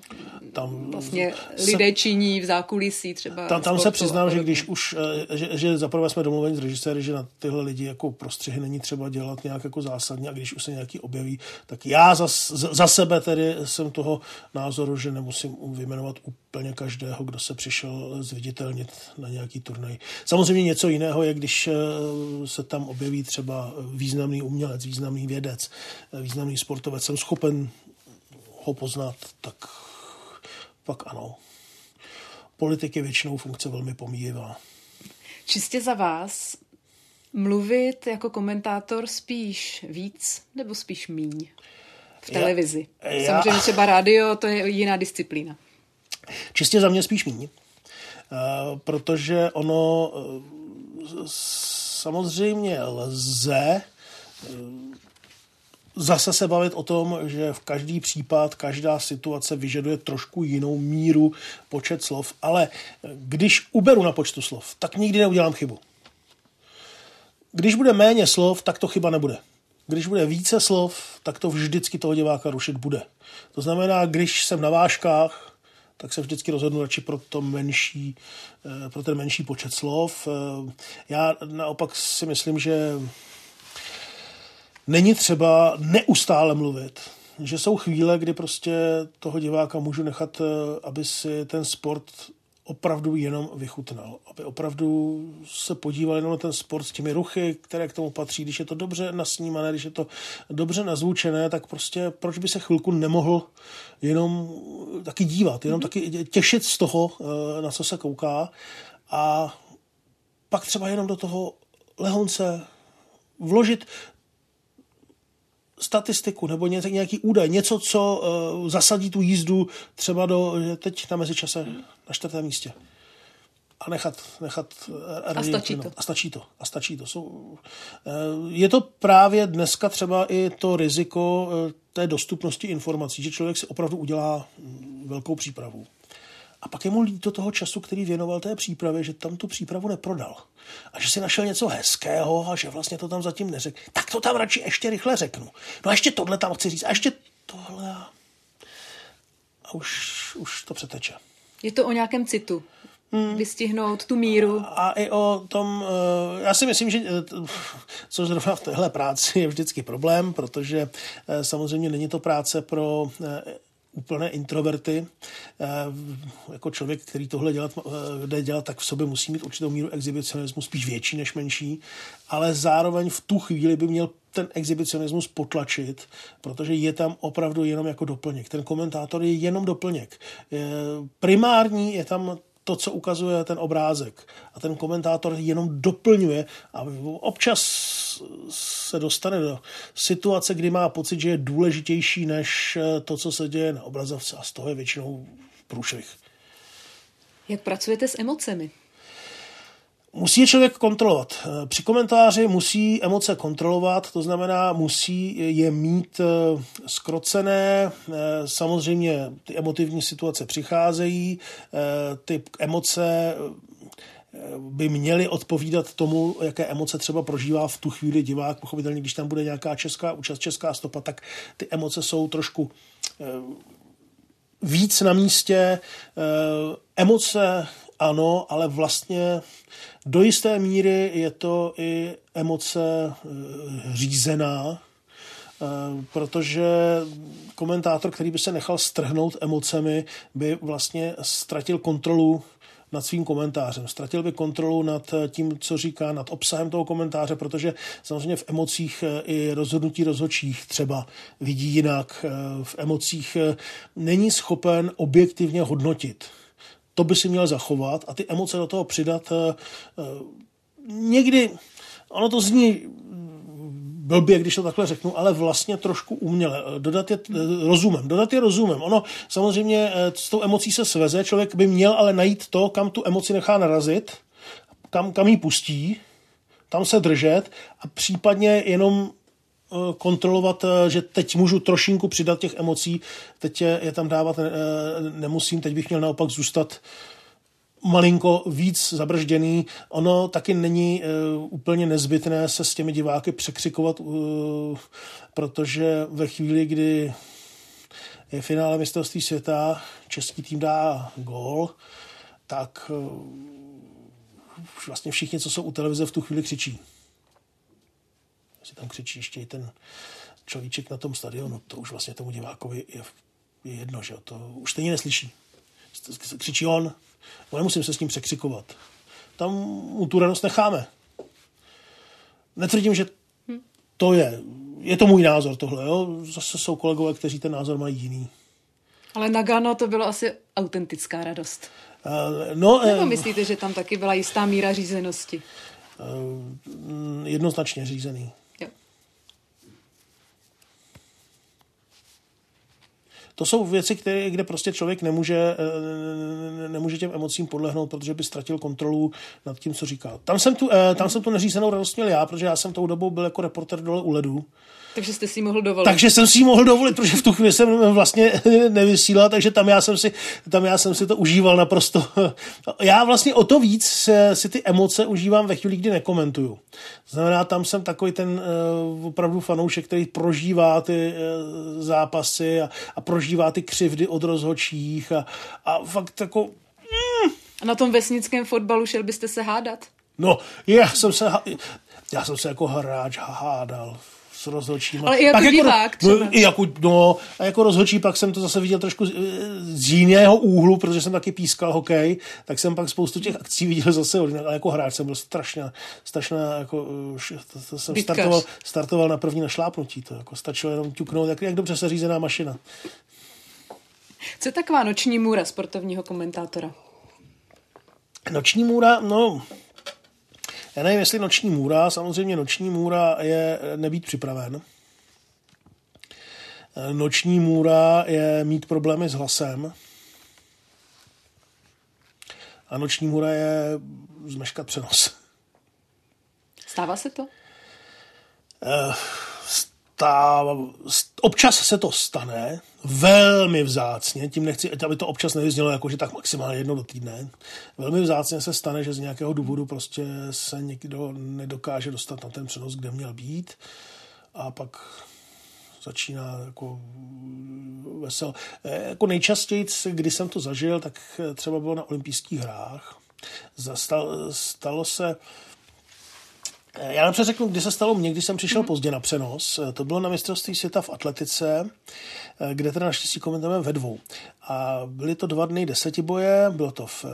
tam vlastně se, lidé činí v zákulisí třeba. Tam, tam se přiznám, že když už, eh, že, že zaprvé jsme domluveni s režiséry, že na tyhle lidi jako prostřihy není třeba dělat nějak jako zásadně a když už se nějaký objeví, tak já za, za sebe tedy jsem toho názoru, že nemusím vyjmenovat úplně každého, kdo se přišel zviditelnit na nějaký turnaj. Samozřejmě něco jiného je, když eh, se tam objeví třeba významný umělec, významný vědec, významný sportovec, jsem schopen ho poznat, tak pak ano. Politik je většinou funkce velmi pomíjivá. Čistě za vás mluvit jako komentátor spíš víc nebo spíš míň v televizi? Já, já... Samozřejmě třeba rádio, to je jiná disciplína. Čistě za mě spíš míň, eh, protože ono eh, samozřejmě lze eh, zase se bavit o tom, že v každý případ, každá situace vyžaduje trošku jinou míru počet slov, ale když uberu na počtu slov, tak nikdy neudělám chybu. Když bude méně slov, tak to chyba nebude. Když bude více slov, tak to vždycky toho diváka rušit bude. To znamená, když jsem na vážkách, tak se vždycky rozhodnu radši pro, to menší, eh, pro ten menší počet slov. Eh, já naopak si myslím, že není třeba neustále mluvit. Že jsou chvíle, kdy prostě toho diváka můžu nechat, eh, aby si ten sport opravdu jenom vychutnal. Aby opravdu se podíval jenom na ten sport s těmi ruchy, které k tomu patří. Když je to dobře nasnímané, když je to dobře nazvučené, tak prostě proč by se chvilku nemohl jenom taky dívat, jenom taky těšit z toho, eh, na co se kouká a pak třeba jenom do toho lehonce vložit statistiku nebo nějaký údaj, něco, co uh, zasadí tu jízdu třeba do, teď na mezičase na čtvrtém místě. A nechat, nechat a stačí to. A stačí to. A stačí to. Jsou, uh, je to právě dneska třeba i to riziko uh, té dostupnosti informací, že člověk si opravdu udělá mm, velkou přípravu. A pak je mu líto toho času, který věnoval té přípravě, že tam tu přípravu neprodal. A že si našel něco hezkého a že vlastně to tam zatím neřekl. Tak to tam radši ještě rychle řeknu. No a ještě tohle tam chci říct. A ještě tohle. A už, už to přeteče. Je to o nějakém citu. Hmm. Vystihnout tu míru. A i o tom, eh, já si myslím, že eh, co zrovna v téhle práci je vždycky problém, protože eh, samozřejmě není to práce pro úplné introverty. Jako člověk, který tohle dělat, jde dělat, tak v sobě musí mít určitou míru exhibicionismu, spíš větší než menší, ale zároveň v tu chvíli by měl ten exhibicionismus potlačit, protože je tam opravdu jenom jako doplněk. Ten komentátor je jenom doplněk. Primární je tam to, co ukazuje ten obrázek. A ten komentátor jenom doplňuje a občas se dostane do situace, kdy má pocit, že je důležitější než to, co se děje na obrazovce a z toho je většinou průšvih. Jak pracujete s emocemi? Musí je člověk kontrolovat. Při komentáři musí emoce kontrolovat, to znamená, musí je mít eh, skrocené. Eh, samozřejmě ty emotivní situace přicházejí, eh, ty emoce by měly odpovídat tomu, jaké emoce třeba prožívá v tu chvíli divák. Pochopitelně, když tam bude nějaká česká účast, česká stopa, tak ty emoce jsou trošku víc na místě. Emoce ano, ale vlastně do jisté míry je to i emoce eh, řízená, eh, protože komentátor, který by se nechal strhnout emocemi, by vlastně ztratil kontrolu nad svým komentářem. Ztratil by kontrolu nad tím, co říká, nad obsahem toho komentáře, protože samozřejmě v emocích eh, i rozhodnutí rozhodčích třeba vidí jinak. V emocích není schopen objektivně hodnotit to by si měl zachovat a ty emoce do toho přidat. Eh, eh, někdy, ono to zní blbě, když to takhle řeknu, ale vlastně trošku uměle. Dodat je eh, rozumem. Dodat je rozumem. Ono samozřejmě s tou emocí se sveze, člověk by měl ale najít to, kam tu emoci nechá narazit, kam, kam ji pustí, tam se držet a případně jenom kontrolovat, eh, že teď můžu trošinku přidat těch emocí, teď je, je tam dávat eh, nemusím, teď bych měl naopak zůstat malinko víc zabržděný. Ono taky není uh, úplně nezbytné se s těmi diváky překřikovat, uh, protože ve chvíli, kdy je finále mistrovství světa, český tým dá gól, tak uh, vlastně všichni, co jsou u televize, v tu chvíli křičí si tam křičí ještě i ten človíček na tom stadionu, to už vlastně tomu divákovi je, je jedno, že to už stejně neslyší. Křičí on, no nemusím se s ním překřikovat. Tam mu tu radost necháme. Netvrdím, že to je. Je to můj názor tohle, jo? Zase jsou kolegové, kteří ten názor mají jiný. Ale na Gano to bylo asi autentická radost. Uh, no, Nebo uh, myslíte, že tam taky byla jistá míra řízenosti? Uh, jednoznačně řízený. To jsou věci, které, kde prostě člověk nemůže, eh, nemůže těm emocím podlehnout, protože by ztratil kontrolu nad tím, co říká. Tam jsem tu, eh, tam jsem tu neřízenou radost měl já, protože já jsem tou dobou byl jako reporter dole u ledu. Takže jste si mohl dovolit. Takže jsem si mohl dovolit, protože v tu chvíli jsem vlastně nevysílal, takže tam já jsem si, tam já jsem si to užíval naprosto. Já vlastně o to víc si ty emoce užívám ve chvíli, kdy nekomentuju. Znamená, tam jsem takový ten uh, opravdu fanoušek, který prožívá ty uh, zápasy a, a prožívá ty křivdy od rozhočích a, a fakt jako... Mm. A na tom vesnickém fotbalu šel byste se hádat? No, já jsem se, já jsem se jako hráč hádal s rozhodčíma. Ale i jako pak divák jako, třeba. No, i jako, no, a jako rozhodčí pak jsem to zase viděl trošku z jiného úhlu, protože jsem taky pískal hokej, tak jsem pak spoustu těch akcí viděl zase ale jako hráč jsem byl strašně, strašně jako, to, to jsem startoval, startoval na první našlápnutí, to jako stačilo jenom ťuknout, jak, jak dobře se řízená mašina. Co je taková noční můra sportovního komentátora? Noční můra, no, já nevím, jestli noční můra, samozřejmě noční můra je nebýt připraven. Noční můra je mít problémy s hlasem. A noční můra je zmeškat přenos. Stává se to? Uh, stává, občas se to stane, velmi vzácně, tím nechci, aby to občas nevyznělo jako, že tak maximálně jednou do týdne, velmi vzácně se stane, že z nějakého důvodu prostě se někdo nedokáže dostat na ten přenos, kde měl být a pak začíná jako vesel. E, jako nejčastěji, kdy jsem to zažil, tak třeba bylo na olympijských hrách. Stalo, stalo se, já napřed řeknu, kdy se stalo mně, když jsem přišel mm. pozdě na přenos. To bylo na mistrovství světa v atletice, kde teda naštěstí komentujeme ve dvou. A byly to dva dny desetiboje, bylo to v,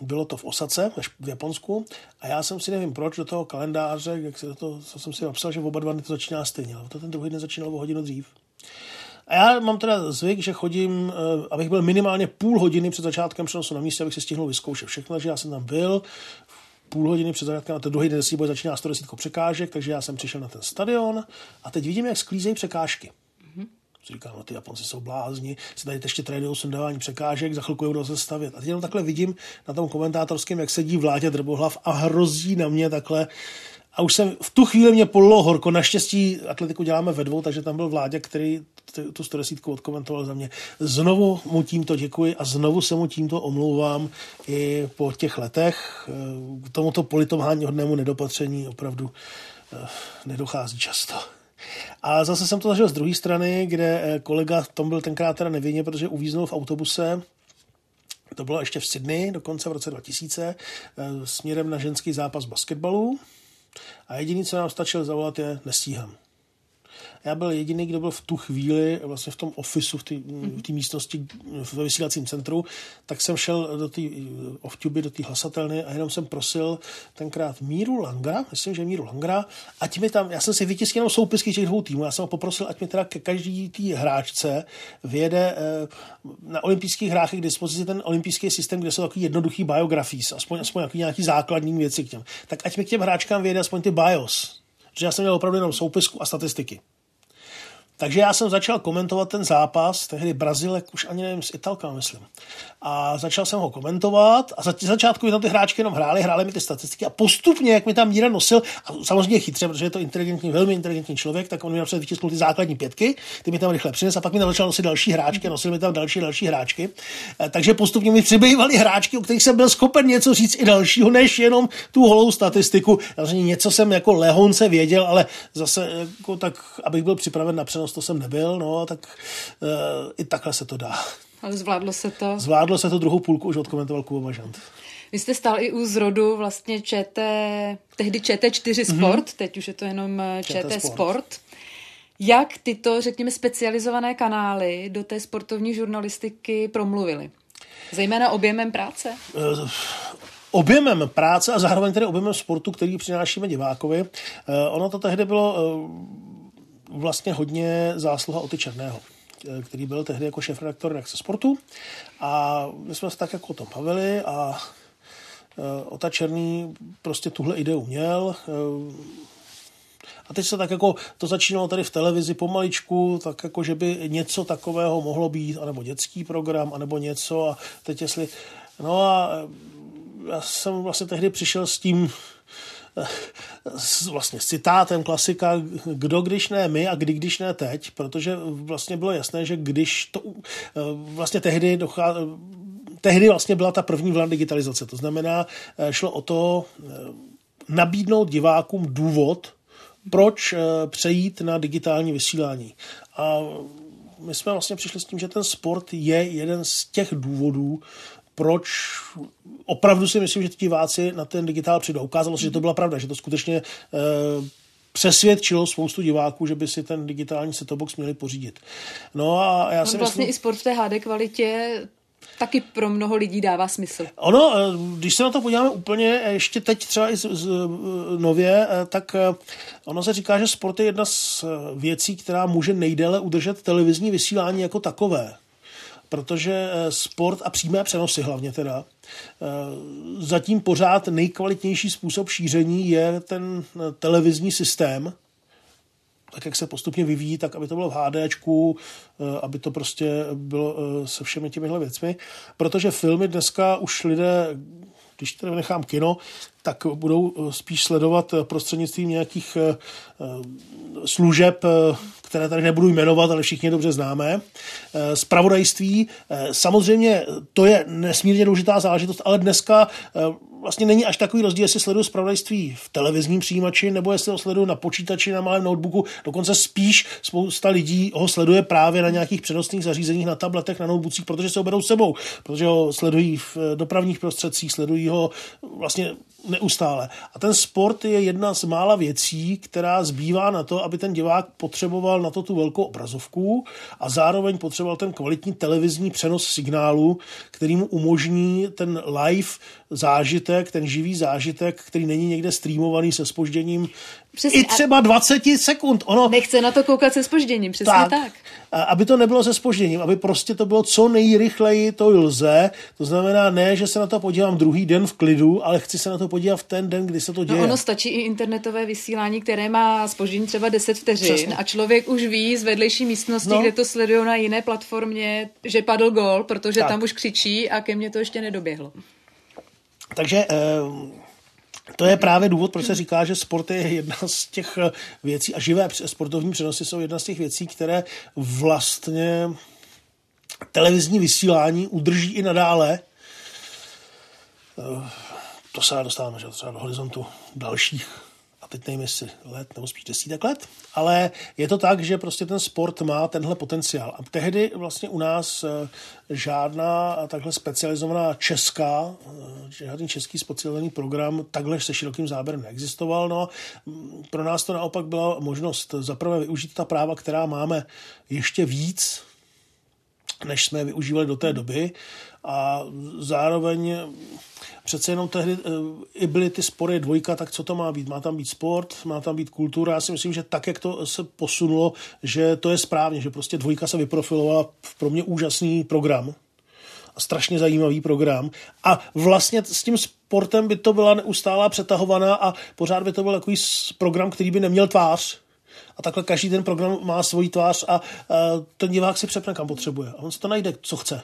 bylo to v Osace v Japonsku a já jsem si nevím proč do toho kalendáře, jak se to, co jsem si napsal, že v oba dva dny to začíná stejně, ale to ten druhý den začínal o hodinu dřív. A já mám teda zvyk, že chodím, eh, abych byl minimálně půl hodiny před začátkem přenosu na místě, abych si stihnul vyzkoušet všechno, že já jsem tam byl, půl hodiny před začátkem, a ten druhý den boj začíná 110 překážek, takže já jsem přišel na ten stadion a teď vidím, jak sklízejí překážky. Mm-hmm. Říkám, no ty Japonci jsou blázni, si tady ještě trénují sundávání překážek, za chvilku budou se stavět. A teď jenom takhle vidím na tom komentátorském, jak sedí vládě drbohlav a hrozí na mě takhle. A už jsem v tu chvíli mě polilo horko. Naštěstí atletiku děláme ve dvou, takže tam byl vládě, který tu 110 odkomentoval za mě. Znovu mu tímto děkuji a znovu se mu tímto omlouvám i po těch letech. K tomuto politování hodnému nedopatření opravdu eh, nedochází často. A zase jsem to zažil z druhé strany, kde eh, kolega tom byl tenkrát teda nevinně, protože uvíznul v autobuse to bylo ještě v Sydney, dokonce v roce 2000, směrem na ženský zápas basketbalu. A jediný, co nám stačilo zavolat, je nestíhám. Já byl jediný, kdo byl v tu chvíli vlastně v tom ofisu, v té v místnosti ve vysílacím centru, tak jsem šel do té off do té hlasatelny a jenom jsem prosil tenkrát Míru Langra, myslím, že Míru Langra, ať mi tam, já jsem si vytiskl jenom soupisky těch dvou týmů, já jsem ho poprosil, ať mi teda ke každý té hráčce vyjede eh, na olympijských hrách k dispozici ten olympijský systém, kde jsou takový jednoduchý biografíz, aspoň, aspoň nějaký základní věci k těm. Tak ať mi k těm hráčkám vyjede aspoň ty bios. Že já jsem měl opravdu jenom soupisku a statistiky. Takže já jsem začal komentovat ten zápas, tehdy Brazilek, už ani nevím, s Italka, myslím. A začal jsem ho komentovat a za začátku tam ty hráčky jenom hráli, hráli mi ty statistiky a postupně, jak mi tam Míra nosil, a samozřejmě chytře, protože je to inteligentní, velmi inteligentní člověk, tak on mi napřed vytisknul ty základní pětky, ty mi tam rychle přines a pak mi tam začal nosit další hráčky, nosil mi tam další, další hráčky. E, takže postupně mi přibývaly hráčky, o kterých jsem byl schopen něco říct i dalšího, než jenom tu holou statistiku. Samozřejmě něco jsem jako lehonce věděl, ale zase jako tak, abych byl připraven na přenos to jsem nebyl, no, tak uh, i takhle se to dá. Ale zvládlo se to? Zvládlo se to druhou půlku, už odkomentoval Kuba Bažant. Vy jste stál i u zrodu vlastně ČT, tehdy ČT4 mhm. Sport, mm-hmm. teď už je to jenom eh, ČT, ČT Sport. Sport. Jak tyto, řekněme, specializované kanály do té sportovní žurnalistiky promluvily? Zejména objemem práce? Uh, objemem práce a zároveň tedy objemem sportu, který přinášíme divákovi. Uh, ono to tehdy bylo uh, vlastně hodně zásluha o ty Černého který byl tehdy jako šéf-redaktor Reakce sportu. A my jsme se tak jako o tom bavili a e, Ota Černý prostě tuhle ideu měl. E, a teď se tak jako, to začínalo tady v televizi pomaličku, tak jako, že by něco takového mohlo být, anebo dětský program, anebo něco a teď jestli, no a já jsem vlastně tehdy přišel s tím, s, vlastně s citátem klasika, kdo když ne my a kdy když ne teď, protože vlastně bylo jasné, že když to vlastně tehdy dochází, tehdy vlastně byla ta první vlna digitalizace. To znamená, šlo o to nabídnout divákům důvod, proč přejít na digitální vysílání. A my jsme vlastně přišli s tím, že ten sport je jeden z těch důvodů, proč opravdu si myslím, že ti diváci na ten digitál přijdou. Ukázalo se, že to byla pravda, že to skutečně e, přesvědčilo spoustu diváků, že by si ten digitální set box měli pořídit. No a já si vlastně myslím, i sport v té HD kvalitě taky pro mnoho lidí dává smysl. Ono, eh, když se na to podíváme úplně ještě teď třeba i z, z, nově, eh, tak ono se říká, že sport je jedna z věcí, která může nejdéle udržet televizní vysílání jako takové protože eh, sport a přímé přenosy hlavně teda, eh, zatím pořád nejkvalitnější způsob šíření je ten eh, televizní systém, tak jak se postupně vyvíjí, tak aby to bylo v HDčku, aby to prostě bylo se všemi těmihle věcmi. Protože filmy dneska už lidé, když tedy nechám kino, tak budou spíš sledovat prostřednictvím nějakých služeb které tady nebudu jmenovat, ale všichni dobře známe. Spravodajství, eh, eh, samozřejmě to je nesmírně důležitá záležitost, ale dneska eh, vlastně není až takový rozdíl, jestli sleduju zpravodajství v televizním přijímači nebo jestli ho sleduju na počítači, na malém notebooku. Dokonce spíš spousta lidí ho sleduje právě na nějakých přenosných zařízeních, na tabletech, na notebookcích, protože se ho berou sebou, protože ho sledují v dopravních prostředcích, sledují ho vlastně neustále. A ten sport je jedna z mála věcí, která zbývá na to, aby ten divák potřeboval na to tu velkou obrazovku a zároveň potřeboval ten kvalitní televizní přenos signálu, který mu umožní ten live zážitek, ten živý zážitek, který není někde streamovaný se spožděním Přesně, i třeba 20 sekund. Ono, nechce na to koukat se spožděním, přesně tak. tak. Aby to nebylo se spožděním, aby prostě to bylo co nejrychleji to lze. To znamená ne, že se na to podívám druhý den v klidu, ale chci se na to podívat v ten den, kdy se to no, děje. No ono stačí i internetové vysílání, které má spoždění třeba 10 vteřin Přesně. a člověk už ví z vedlejší místnosti, no. kde to sledují na jiné platformě, že padl gol, protože tak. tam už křičí a ke mně to ještě nedoběhlo. Takže eh, to je právě důvod, proč se říká, že sport je jedna z těch věcí a živé sportovní přenosy jsou jedna z těch věcí, které vlastně televizní vysílání udrží i nadále. Eh, to se dostáváme že třeba do horizontu dalších teď nevím, jestli let nebo spíš desítek let, ale je to tak, že prostě ten sport má tenhle potenciál. A tehdy vlastně u nás eh, žádná takhle specializovaná česká, eh, žádný český specializovaný program takhle se širokým záběrem neexistoval. No, mm, pro nás to naopak byla možnost zaprvé využít ta práva, která máme ještě víc, než jsme je využívali do té doby a zároveň přece jenom tehdy eh, i byly ty spory dvojka, tak co to má být? Má tam být sport, má tam být kultura. Já si myslím, že tak, jak to se posunulo, že to je správně, že prostě dvojka se vyprofilovala v pro mě úžasný program a strašně zajímavý program. A vlastně s tím sportem by to byla neustálá přetahovaná a pořád by to byl takový program, který by neměl tvář, a takhle každý ten program má svoji tvář a, a ten divák si přepne, kam potřebuje. A on si to najde, co chce.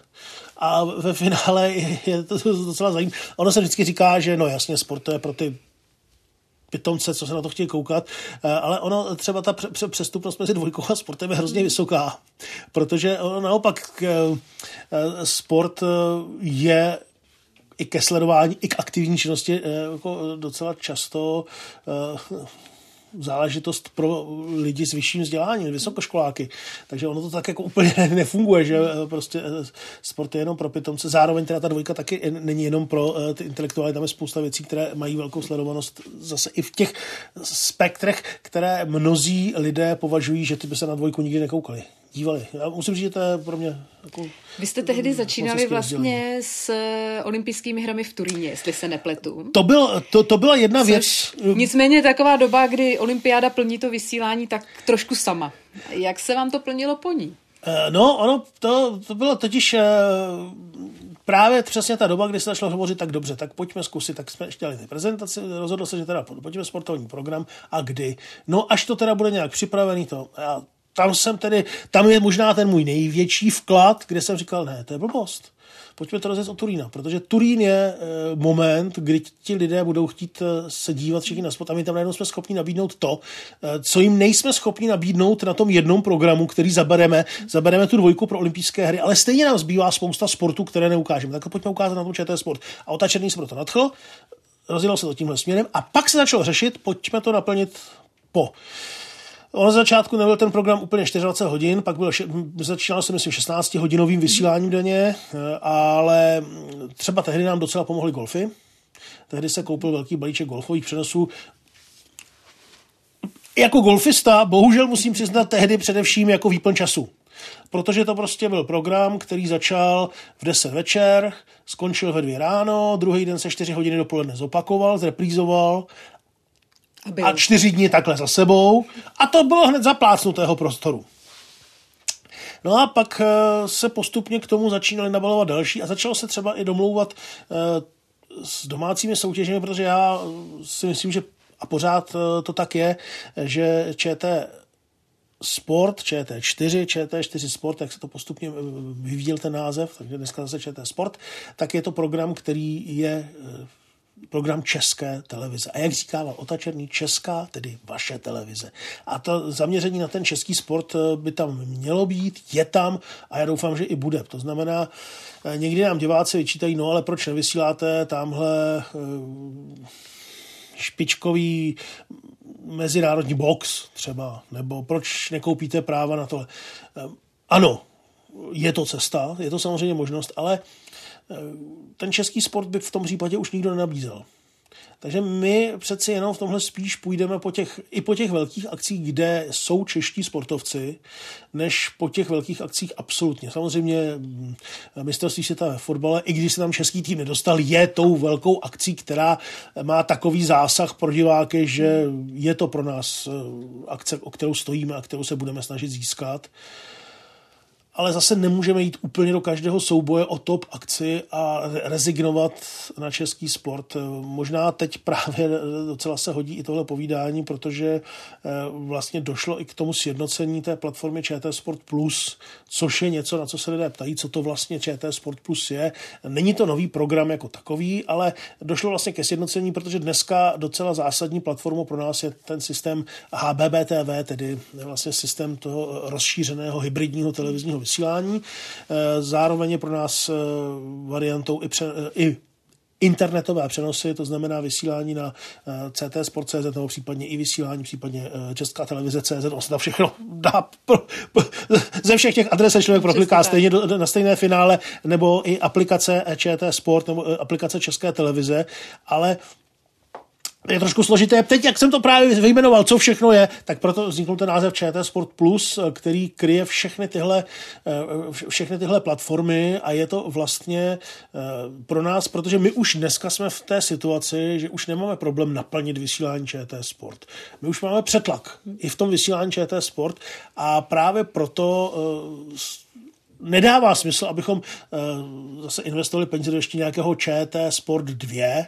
A ve finále je, to docela zajímavé. Ono se vždycky říká, že no jasně, sport to je pro ty pitomce, co se na to chtějí koukat, ale ono třeba ta přestupnost mezi dvojkou a sportem je hrozně vysoká, protože ono naopak sport je i ke sledování, i k aktivní činnosti jako docela často záležitost pro lidi s vyšším vzděláním, vysokoškoláky. Takže ono to tak jako úplně nefunguje, že eh, prostě eh, sport je jenom pro pitomce. Zároveň teda ta dvojka taky není jenom pro eh, ty intelektuály, tam je spousta věcí, které mají velkou sledovanost zase i v těch spektrech, které mnozí lidé považují, že ty by se na dvojku nikdy nekoukali dívali. Já musím říct, že to je pro mě jako... Vy jste tehdy začínali vlastně s olympijskými hrami v Turíně, jestli se nepletu. To, byl, to, to byla jedna Což věc. Nicméně taková doba, kdy olympiáda plní to vysílání tak trošku sama. Jak se vám to plnilo po ní? Eh, no, ono, to, to bylo totiž eh, právě přesně ta doba, kdy se začalo hovořit tak dobře, tak pojďme zkusit, tak jsme ještě dělali ty prezentaci, rozhodl se, že teda pojďme sportovní program a kdy. No až to teda bude nějak připravený, to já tam jsem tedy, tam je možná ten můj největší vklad, kde jsem říkal, ne, to je blbost. Pojďme to rozjet o Turína, protože Turín je e, moment, kdy ti lidé budou chtít e, se dívat všichni na sport a my tam najednou jsme schopni nabídnout to, e, co jim nejsme schopni nabídnout na tom jednom programu, který zabereme. Zabereme tu dvojku pro olympijské hry, ale stejně nám zbývá spousta sportů, které neukážeme. Tak pojďme ukázat na tom, že to je sport. A otačený se proto nadchl, rozjelo se to tímhle směrem a pak se začalo řešit, pojďme to naplnit po. Z začátku nebyl ten program úplně 24 hodin, pak byl, začínal se myslím 16 hodinovým vysíláním denně, eh, ale třeba tehdy nám docela pomohly golfy. Tehdy se koupil velký balíček golfových přenosů. Jako golfista, bohužel musím přiznat, tehdy především jako výplň času. Protože to prostě byl program, který začal v 10 večer, skončil ve 2 ráno, druhý den se 4 hodiny dopoledne zopakoval, zreprízoval a, a čtyři dny takhle za sebou a to bylo hned zaplácnutého prostoru. No a pak eh, se postupně k tomu začínali nabalovat další a začalo se třeba i domlouvat eh, s domácími soutěžemi, protože já si myslím, že a pořád eh, to tak je, že ČT Sport, ČT4, ČT4 Sport, jak se to postupně vyvíjel ten název, takže dneska zase ČT Sport, tak je to program, který je program České televize. A jak říkával Otačerný, česká, tedy vaše televize. A to zaměření na ten český sport eh, by tam mělo být, je tam a já doufám, že i bude. To znamená, eh, někdy nám diváci vyčítají, no ale proč nevysíláte tamhle eh, špičkový mezinárodní box třeba, nebo proč nekoupíte práva na to. Ano, je to cesta, je to samozřejmě možnost, ale ten český sport by v tom případě už nikdo nenabízel. Takže my přeci jenom v tomhle spíš půjdeme po těch, i po těch velkých akcích, kde jsou čeští sportovci, než po těch velkých akcích absolutně. Samozřejmě mm, mistrovství světa ve fotbale, i když se tam český tým nedostal, je tou velkou akcí, která má takový zásah pro diváky, že je to pro nás eh, akce, o kterou stojíme a kterou se budeme snažit získat ale zase nemůžeme jít úplně do každého souboje o top akci a rezignovat na český sport. Možná teď právě docela se hodí i tohle povídání, protože eh, vlastně došlo i k tomu sjednocení té platformy ČT Sport Plus, což je něco, na co se lidé ptají, co to vlastně ČT Sport Plus je. Není to nový program jako takový, ale došlo vlastně ke sjednocení, protože dneska docela zásadní platformou pro nás je ten systém HBBTV, tedy vlastně systém toho rozšířeného hybridního televizního vysílání. Eh, zároveň je pro nás eh, variantou i, pře, i internetové přenosy, to znamená vysílání na eh, CT Sport.cz nebo případně i vysílání, případně eh, Česká televize CZ, on se tam všechno dá, pro, pro, ze všech těch adres člověk prokliká stejně do, na stejné finále, nebo i aplikace ČT Sport, nebo eh, aplikace České televize, ale je trošku složité. Teď, jak jsem to právě vyjmenoval, co všechno je, tak proto vznikl ten název ČT Sport Plus, který kryje všechny tyhle, eh, všechny tyhle platformy a je to vlastně eh, pro nás, protože my už dneska jsme v té situaci, že už nemáme problém naplnit vysílání ČT Sport. My už máme přetlak i v tom vysílání ČT Sport a právě proto eh, nedává smysl, abychom zase investovali peníze do ještě nějakého ČT Sport 2,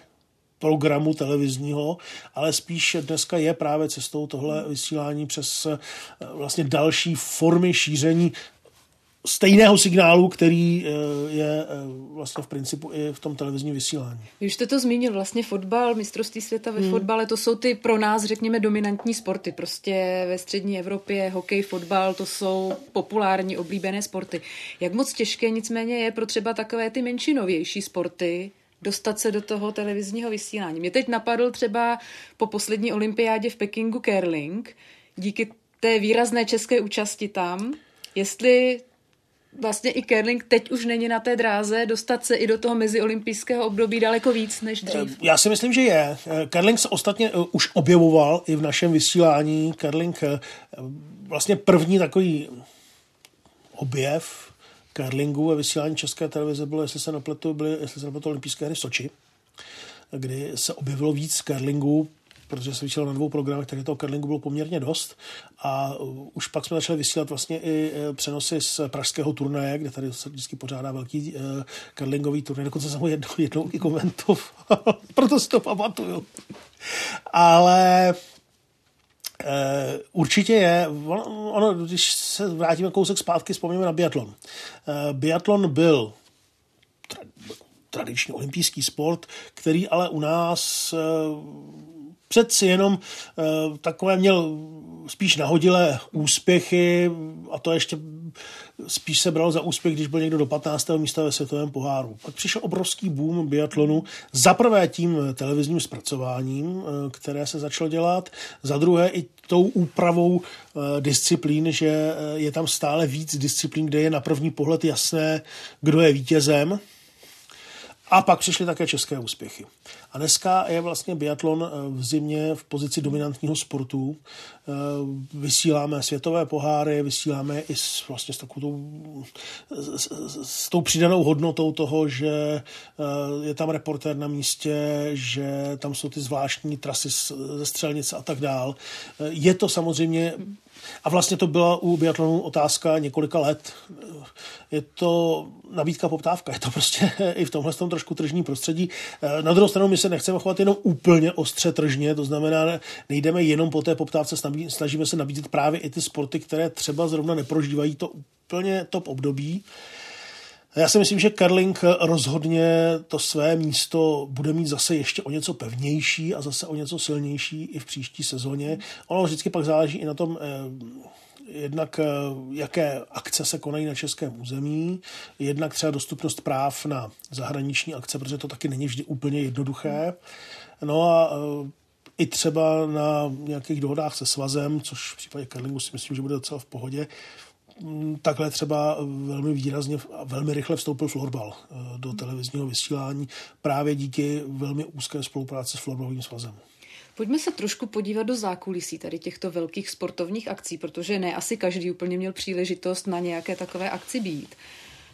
programu televizního, ale spíš dneska je právě cestou tohle vysílání přes eh, vlastně další formy šíření stejného signálu, který eh, je eh, vlastně v principu i v tom televizním vysílání. Vy už jste to zmínil, vlastně fotbal, mistrovství světa ve hmm. fotbale, to jsou ty pro nás, řekněme, dominantní sporty. Prostě ve střední Evropě hokej, fotbal, to jsou populární, oblíbené sporty. Jak moc těžké nicméně je pro třeba takové ty menšinovější sporty, dostat se do toho televizního vysílání. Mě teď napadl třeba po poslední olympiádě v Pekingu curling, díky té výrazné české účasti tam, jestli vlastně i curling teď už není na té dráze dostat se i do toho meziolympijského období daleko víc než dřív. Já si myslím, že je. Curling se ostatně eh, už objevoval i v našem vysílání. Curling eh, vlastně první takový objev curlingu a vysílání České televize bylo, jestli se napletu, byly, jestli se napletu olympijské hry v Soči, kdy se objevilo víc curlingu, protože se vysílalo na dvou programech, takže toho curlingu bylo poměrně dost. A už pak jsme začali vysílat vlastně i e, přenosy z pražského turnaje, kde tady se vždycky pořádá velký uh, curlingový turnaj. Dokonce jsem ho jednou, jednou i komentoval, proto si to pamatuju. Ale Eh, určitě je. Ono, ono, když se vrátíme kousek zpátky, vzpomněme na biatlon. Uh, biatlon byl tra, tradiční olympijský sport, který ale u nás uh, přeci jenom takové měl spíš nahodilé úspěchy a to ještě spíš se bral za úspěch, když byl někdo do 15. místa ve světovém poháru. Pak přišel obrovský boom biatlonu, za prvé tím televizním zpracováním, eh, které se začalo dělat, za druhé i tou úpravou eh, disciplín, že eh, je tam stále víc disciplín, kde je na první pohled jasné, kdo je vítězem. A pak přišly také české úspěchy. A dneska je vlastně biatlon eh, v zimě v pozici dominantního sportu. Eh, vysíláme světové poháry, vysíláme i s, vlastně s, takovou, s, s tou přidanou hodnotou toho, že eh, je tam reportér na místě, že tam jsou ty zvláštní trasy ze střelnice a tak dál. Je to samozřejmě a vlastně to byla u biatlonu otázka několika let. Je to nabídka, poptávka. Je to prostě i v tomhle tom trošku tržní prostředí. Na druhou stranu my se nechceme chovat jenom úplně ostře tržně, to znamená, nejdeme jenom po té poptávce, snažíme se nabídit právě i ty sporty, které třeba zrovna neprožívají to úplně top období. Já si myslím, že Karling rozhodně to své místo bude mít zase ještě o něco pevnější a zase o něco silnější i v příští sezóně. Ono vždycky pak záleží i na tom, eh, jednak eh, jaké akce se konají na českém území, jednak třeba dostupnost práv na zahraniční akce, protože to taky není vždy úplně jednoduché. No a eh, i třeba na nějakých dohodách se svazem, což v případě curlingu si myslím, že bude docela v pohodě, takhle třeba velmi výrazně a velmi rychle vstoupil florbal eh, do televizního vysílání právě díky velmi úzké spolupráci s florbalovým svazem. Pojďme se trošku podívat do zákulisí tady těchto velkých sportovních akcí, protože ne asi každý úplně měl příležitost na nějaké takové akci být.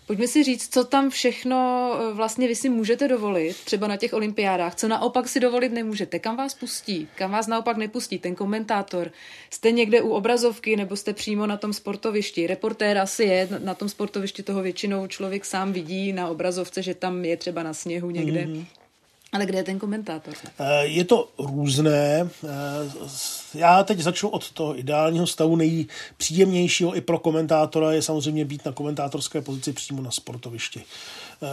Pojďme si říct, co tam všechno eh, vlastně vy si můžete dovolit, třeba na těch olympiádách, co naopak si dovolit nemůžete, kam vás pustí, kam vás naopak nepustí ten komentátor. Jste někde u obrazovky nebo jste přímo na tom sportovišti. Reportér asi je na tom sportovišti, toho většinou člověk sám vidí na obrazovce, že tam je třeba na sněhu někde. Mm-hmm. Ale kde je ten komentátor? Eh, je to různé. Eh, já teď začnu od toho ideálního stavu. Nejpříjemnějšího i pro komentátora je samozřejmě být na komentátorské pozici přímo na sportovišti. Eh,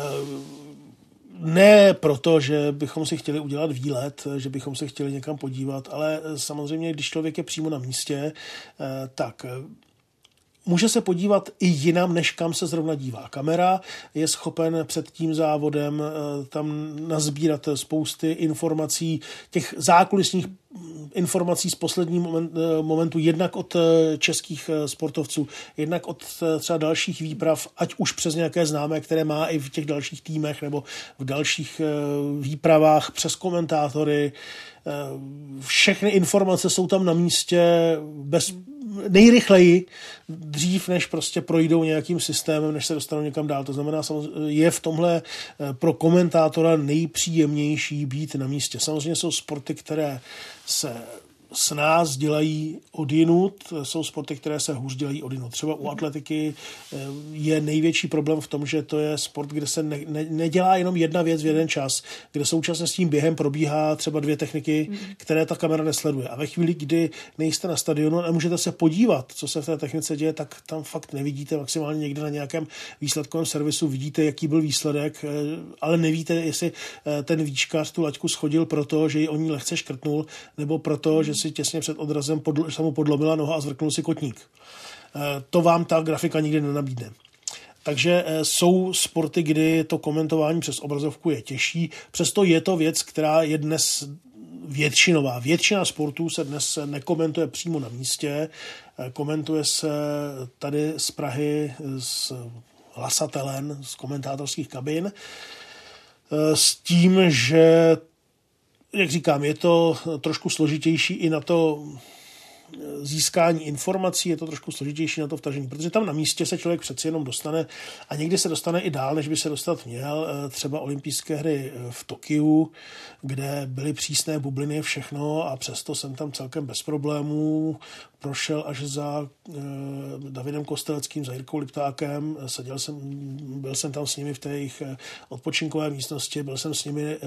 ne proto, že bychom si chtěli udělat výlet, že bychom se chtěli někam podívat, ale samozřejmě, když člověk je přímo na místě, tak může se podívat i jinam, než kam se zrovna dívá kamera. Je schopen před tím závodem eh, tam nazbírat spousty informací, těch zákulisních informací z poslední moment, eh, momentu, jednak od eh, českých sportovců, jednak od třeba dalších výprav, ať už přes nějaké známé, které má i v těch dalších týmech nebo v dalších výpravách, přes komentátory. Všechny informace jsou tam na místě bez nejrychleji dřív, než prostě projdou nějakým systémem, než se dostanou někam dál. To znamená, je v tomhle eh, pro komentátora nejpříjemnější být na místě. Samozřejmě jsou sporty, které se s nás dělají odinut, jsou sporty, které se hůř dělají odinut. Třeba u atletiky eh, je největší problém v tom, že to je sport, kde se ne, ne, nedělá jenom jedna věc v jeden čas, kde současně s tím během probíhá třeba dvě techniky, které ta kamera nesleduje. A ve chvíli, kdy nejste na stadionu a nemůžete se podívat, co se v té technice děje, tak tam fakt nevidíte maximálně někde na nějakém výsledkovém servisu, vidíte, jaký byl výsledek, eh, ale nevíte, jestli eh, ten výčkař tu laťku schodil proto, že ji o ní lehce škrtnul, nebo proto, že si těsně před odrazem podl, se mu podlomila noha a zvrknul si kotník. Eh, to vám ta grafika nikdy nenabídne. Takže eh, jsou sporty, kdy to komentování přes obrazovku je těžší, přesto je to věc, která je dnes většinová. Většina sportů se dnes nekomentuje přímo na místě, eh, komentuje se tady z Prahy z hlasatelen, z komentátorských kabin, s tím, že jak říkám, je to trošku složitější i na to získání informací, je to trošku složitější na to vtažení, protože tam na místě se člověk přeci jenom dostane a někdy se dostane i dál, než by se dostat měl. Eh, třeba olympijské hry eh, v Tokiu, kde byly přísné bubliny, všechno a přesto jsem tam celkem bez problémů prošel až za e, Davidem Kosteleckým, za Jirkou Liptákem. Seděl jsem, byl jsem tam s nimi v té jejich odpočinkové místnosti, byl jsem s nimi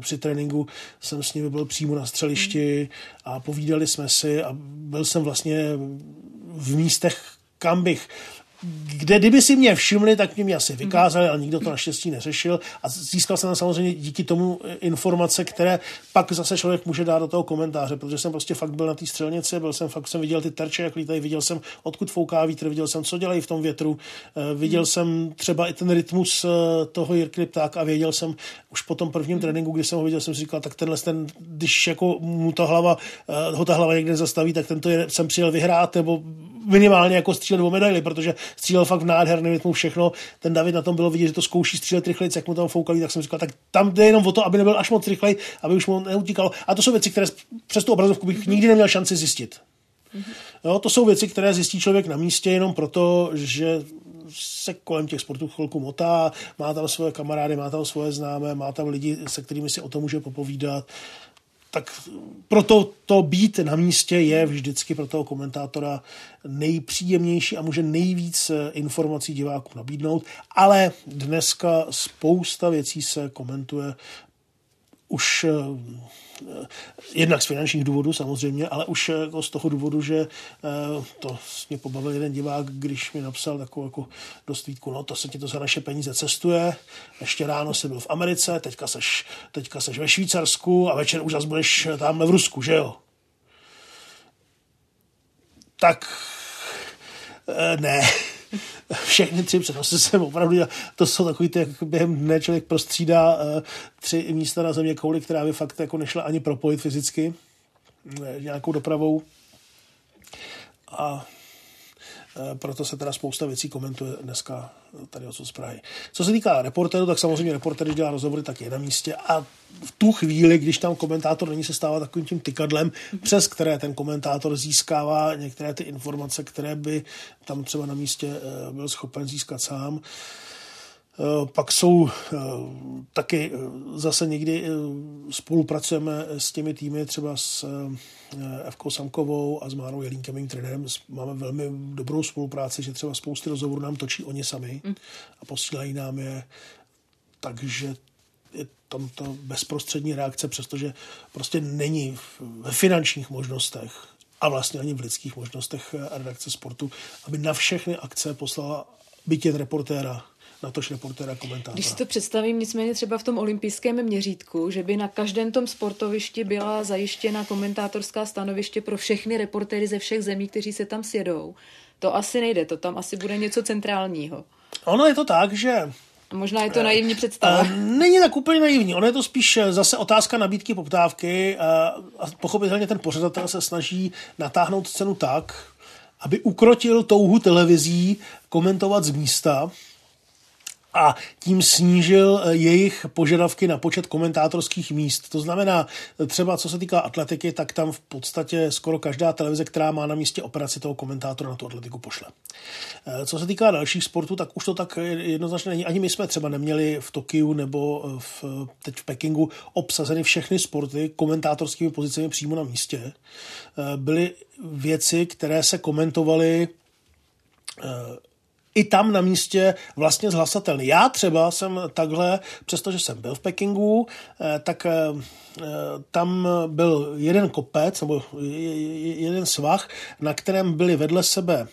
při tréninku, jsem s nimi byl přímo na střelišti a povídali jsme si a byl jsem vlastně v místech, kam bych kde kdyby si mě všimli, tak mě, mě asi vykázali, ale nikdo to naštěstí neřešil. A získal jsem samozřejmě díky tomu informace, které pak zase člověk může dát do toho komentáře, protože jsem prostě fakt byl na té střelnici, byl jsem fakt jsem viděl ty terče, jak lítají, viděl jsem, odkud fouká vítr, viděl jsem, co dělají v tom větru, eh, viděl jsem třeba i ten rytmus eh, toho Jirky tak a věděl jsem už po tom prvním tréninku, kdy jsem ho viděl, jsem si říkal, tak tenhle ten, když jako mu ta hlava, ho ta hlava někde zastaví, tak tento jsem přijel vyhrát, nebo minimálně jako střílet o medaily, protože střílel fakt v nádherném rytmu všechno. Ten David na tom bylo vidět, že to zkouší střílet rychleji, jak mu tam foukali, tak jsem říkal, tak tam jde jenom o to, aby nebyl až moc rychlej, aby už mu neutíkalo. A to jsou věci, které přes tu obrazovku bych nikdy neměl šanci zjistit. Jo, to jsou věci, které zjistí člověk na místě jenom proto, že se kolem těch sportů chvilku motá, má tam svoje kamarády, má tam svoje známé, má tam lidi, se kterými si o tom může popovídat tak proto to být na místě je vždycky pro toho komentátora nejpříjemnější a může nejvíc eh, informací divákům nabídnout, ale dneska spousta věcí se komentuje už Eh, jednak z finančních důvodů samozřejmě, ale už jako z toho důvodu, že eh, to mě pobavil jeden divák, když mi napsal takovou jako dostvítku, no to se ti to za naše peníze cestuje, ještě ráno jsi byl v Americe, teďka seš, teďka seš ve Švýcarsku a večer už zase budeš tam v Rusku, že jo? Tak ne, všechny tři přenosy jsem opravdu, to jsou takový ty, jak během dne člověk prostřídá uh, tři místa na země kouli, která by fakt jako nešla ani propojit fyzicky ne, nějakou dopravou. A Eh, proto se teda spousta věcí komentuje dneska tady odsud z Prahy. Co se týká reportéru, tak samozřejmě reportér, když dělá rozhovory, tak je na místě a v tu chvíli, když tam komentátor není, se stává takovým tím tykadlem, přes které ten komentátor získává některé ty informace, které by tam třeba na místě eh, byl schopen získat sám. Eh, pak jsou eh, taky eh, zase někdy spolupracujeme s těmi týmy, třeba s Evkou Samkovou a s Mánou Jelínkem, mým trenérem. Máme velmi dobrou spolupráci, že třeba spousty rozhovorů nám točí oni sami mm. a posílají nám je. Takže je tam to bezprostřední reakce, přestože prostě není ve finančních možnostech a vlastně ani v lidských možnostech redakce sportu, aby na všechny akce poslala byt jen reportéra na tož reportéra komentátora. Když si to představím nicméně třeba v tom olympijském měřítku, že by na každém tom sportovišti byla zajištěna komentátorská stanoviště pro všechny reportéry ze všech zemí, kteří se tam sjedou, To asi nejde, to tam asi bude něco centrálního. Ono je to tak, že Možná je to naivní představa. Uh, není tak úplně naivní. Ono je to spíš zase otázka nabídky, poptávky a pochopitelně ten pořadatel se snaží natáhnout cenu tak, aby ukrotil touhu televizí komentovat z místa, a tím snížil eh, jejich požadavky na počet komentátorských míst. To znamená, eh, třeba co se týká atletiky, tak tam v podstatě skoro každá televize, která má na místě operaci toho komentátora na tu atletiku pošle. Eh, co se týká dalších sportů, tak už to tak jednoznačně není. Ani my jsme třeba neměli v Tokiu nebo v, teď v Pekingu obsazeny všechny sporty komentátorskými pozicemi přímo na místě. Byly věci, které se komentovaly i tam na místě vlastně zhlasatelný. Já třeba jsem takhle, přestože jsem byl v Pekingu, eh, tak eh, tam byl jeden kopec nebo jeden svah, na kterém byly vedle sebe,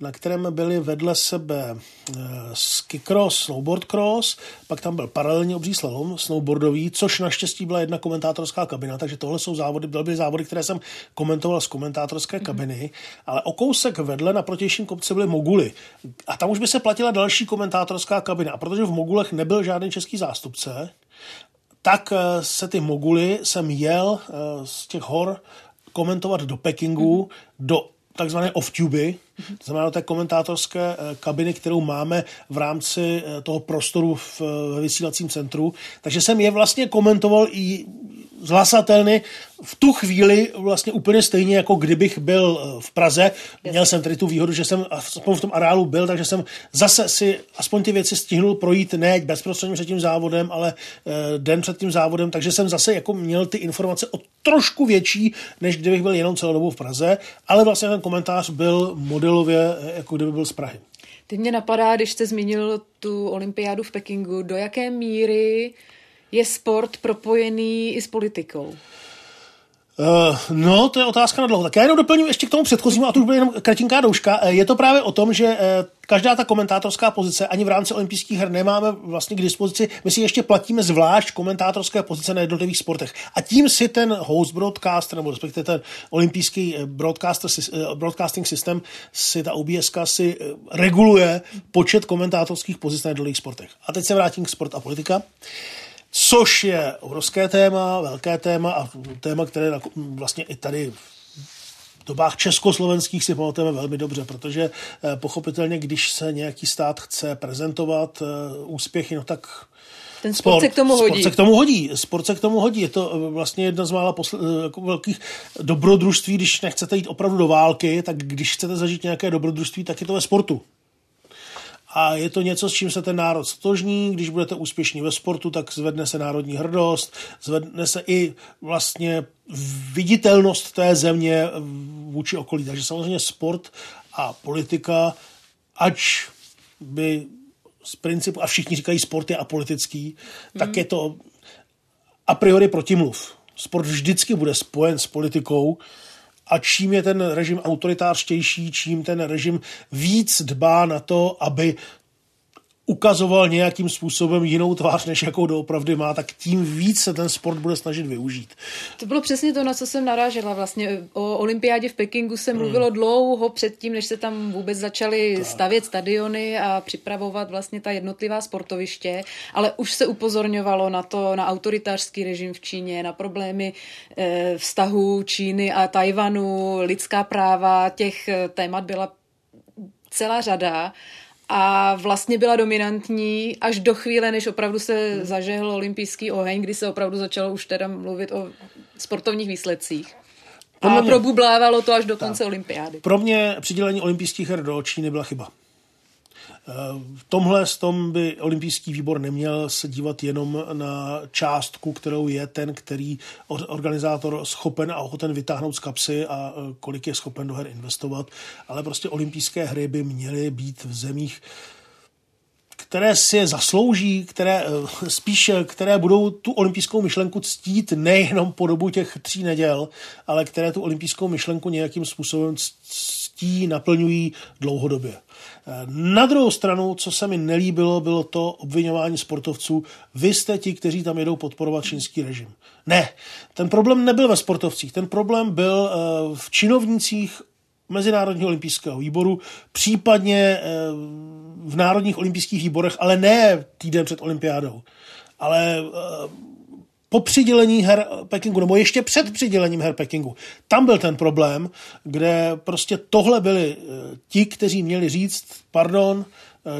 na kterém byly vedle sebe eh, ski cross, snowboard cross, pak tam byl paralelní obří slalom snowboardový, což naštěstí byla jedna komentátorská kabina, takže tohle jsou závody, byly závody, které jsem komentoval z komentátorské kabiny, ale o kousek vedle na protějším kopci byly moguly. A tam už by se platila další komentátorská kabina. A protože v mogulech nebyl žádný český zástupce, tak eh, se ty moguly jsem jel eh, z těch hor komentovat do Pekingu, mm. do takzvané off-tuby, to znamená do té komentátorské eh, kabiny, kterou máme v rámci toho prostoru v, v vysílacím centru. Takže jsem je vlastně komentoval i zhlasatelný v tu chvíli vlastně úplně stejně, jako kdybych byl eh, v Praze. Měl jsem tedy tu výhodu, že jsem aspoň v tom areálu byl, takže jsem zase si aspoň ty věci stihnul projít ne bezprostředně před tím závodem, ale eh, den před tím závodem, takže jsem zase jako měl ty informace o trošku větší, než kdybych byl jenom celou dobu v Praze, ale vlastně ten komentář byl modelově, eh, jako kdyby byl z Prahy. Teď mě napadá, když jste zmínil tu olympiádu v Pekingu, do jaké míry je sport propojený i s politikou? Uh, no, to je otázka na dlouho. Tak já jenom doplním ještě k tomu předchozímu, a to už bude jenom kratinká douška. Uh, je to právě o tom, že uh, každá ta komentátorská pozice ani v rámci olympijských her nemáme vlastně k dispozici. My si ještě platíme zvlášť komentátorské pozice na jednotlivých sportech. A tím si ten host broadcaster, nebo respektive ten olympijský broadcaster, broadcasting system, si ta OBS si reguluje počet komentátorských pozic na jednotlivých sportech. A teď se vrátím k sport a politika. Uh, což je obrovské téma, velké téma a téma, které vlastně i tady v dobách československých si pamatujeme velmi dobře, protože eh, pochopitelně, když se nějaký stát chce prezentovat eh, úspěchy, no tak ten sport, sport se k tomu hodí. Sport se k tomu hodí. Sport se k tomu hodí. Je to eh, vlastně jedna z mála posl- jako velkých dobrodružství, když nechcete jít opravdu do války, tak když chcete zažít nějaké dobrodružství, tak je to ve sportu a je to něco, s čím se ten národ stožní. Když budete úspěšní ve sportu, tak zvedne se národní hrdost, zvedne se i vlastně viditelnost té země vůči okolí. Takže samozřejmě sport a politika, ač by z principu, a všichni říkají sport je apolitický, mm. tak je to a priori protimluv. Sport vždycky bude spojen s politikou, a čím je ten režim autoritářtější, čím ten režim víc dbá na to, aby ukazoval nějakým způsobem jinou tvář, než jakou doopravdy má, tak tím víc se ten sport bude snažit využít. To bylo přesně to, na co jsem narážela. Vlastně o olympiádě v Pekingu se mluvilo hmm. dlouho předtím, než se tam vůbec začaly stavět stadiony a připravovat vlastně ta jednotlivá sportoviště, ale už se upozorňovalo na to, na autoritářský režim v Číně, na problémy eh, vztahů Číny a Tajvanu, lidská práva, těch eh, témat byla celá řada a vlastně byla dominantní až do chvíle, než opravdu se zažehl olympijský oheň, kdy se opravdu začalo už teda mluvit o sportovních výsledcích. A mě, probublávalo to až do konce tak. olympiády. Pro mě přidělení olympijských her do Číny byla chyba. V tomhle s tom by olympijský výbor neměl se dívat jenom na částku, kterou je ten, který organizátor schopen a ochoten vytáhnout z kapsy a e, kolik je schopen do her investovat, ale prostě olympijské hry by měly být v zemích, které si je zaslouží, které e, spíše, které budou tu olympijskou myšlenku ctít nejenom po dobu těch tří neděl, ale které tu olympijskou myšlenku nějakým způsobem ctí, naplňují dlouhodobě. Na druhou stranu, co se mi nelíbilo, bylo to obvinování sportovců. Vy jste ti, kteří tam jedou podporovat čínský režim. Ne, ten problém nebyl ve sportovcích, ten problém byl eh, v činovnících Mezinárodního olympijského výboru, případně v národních olympijských výborech, ale ne týden před olympiádou, ale po přidělení her Pekingu, nebo ještě před přidělením her Pekingu. Tam byl ten problém, kde prostě tohle byli ti, kteří měli říct, pardon,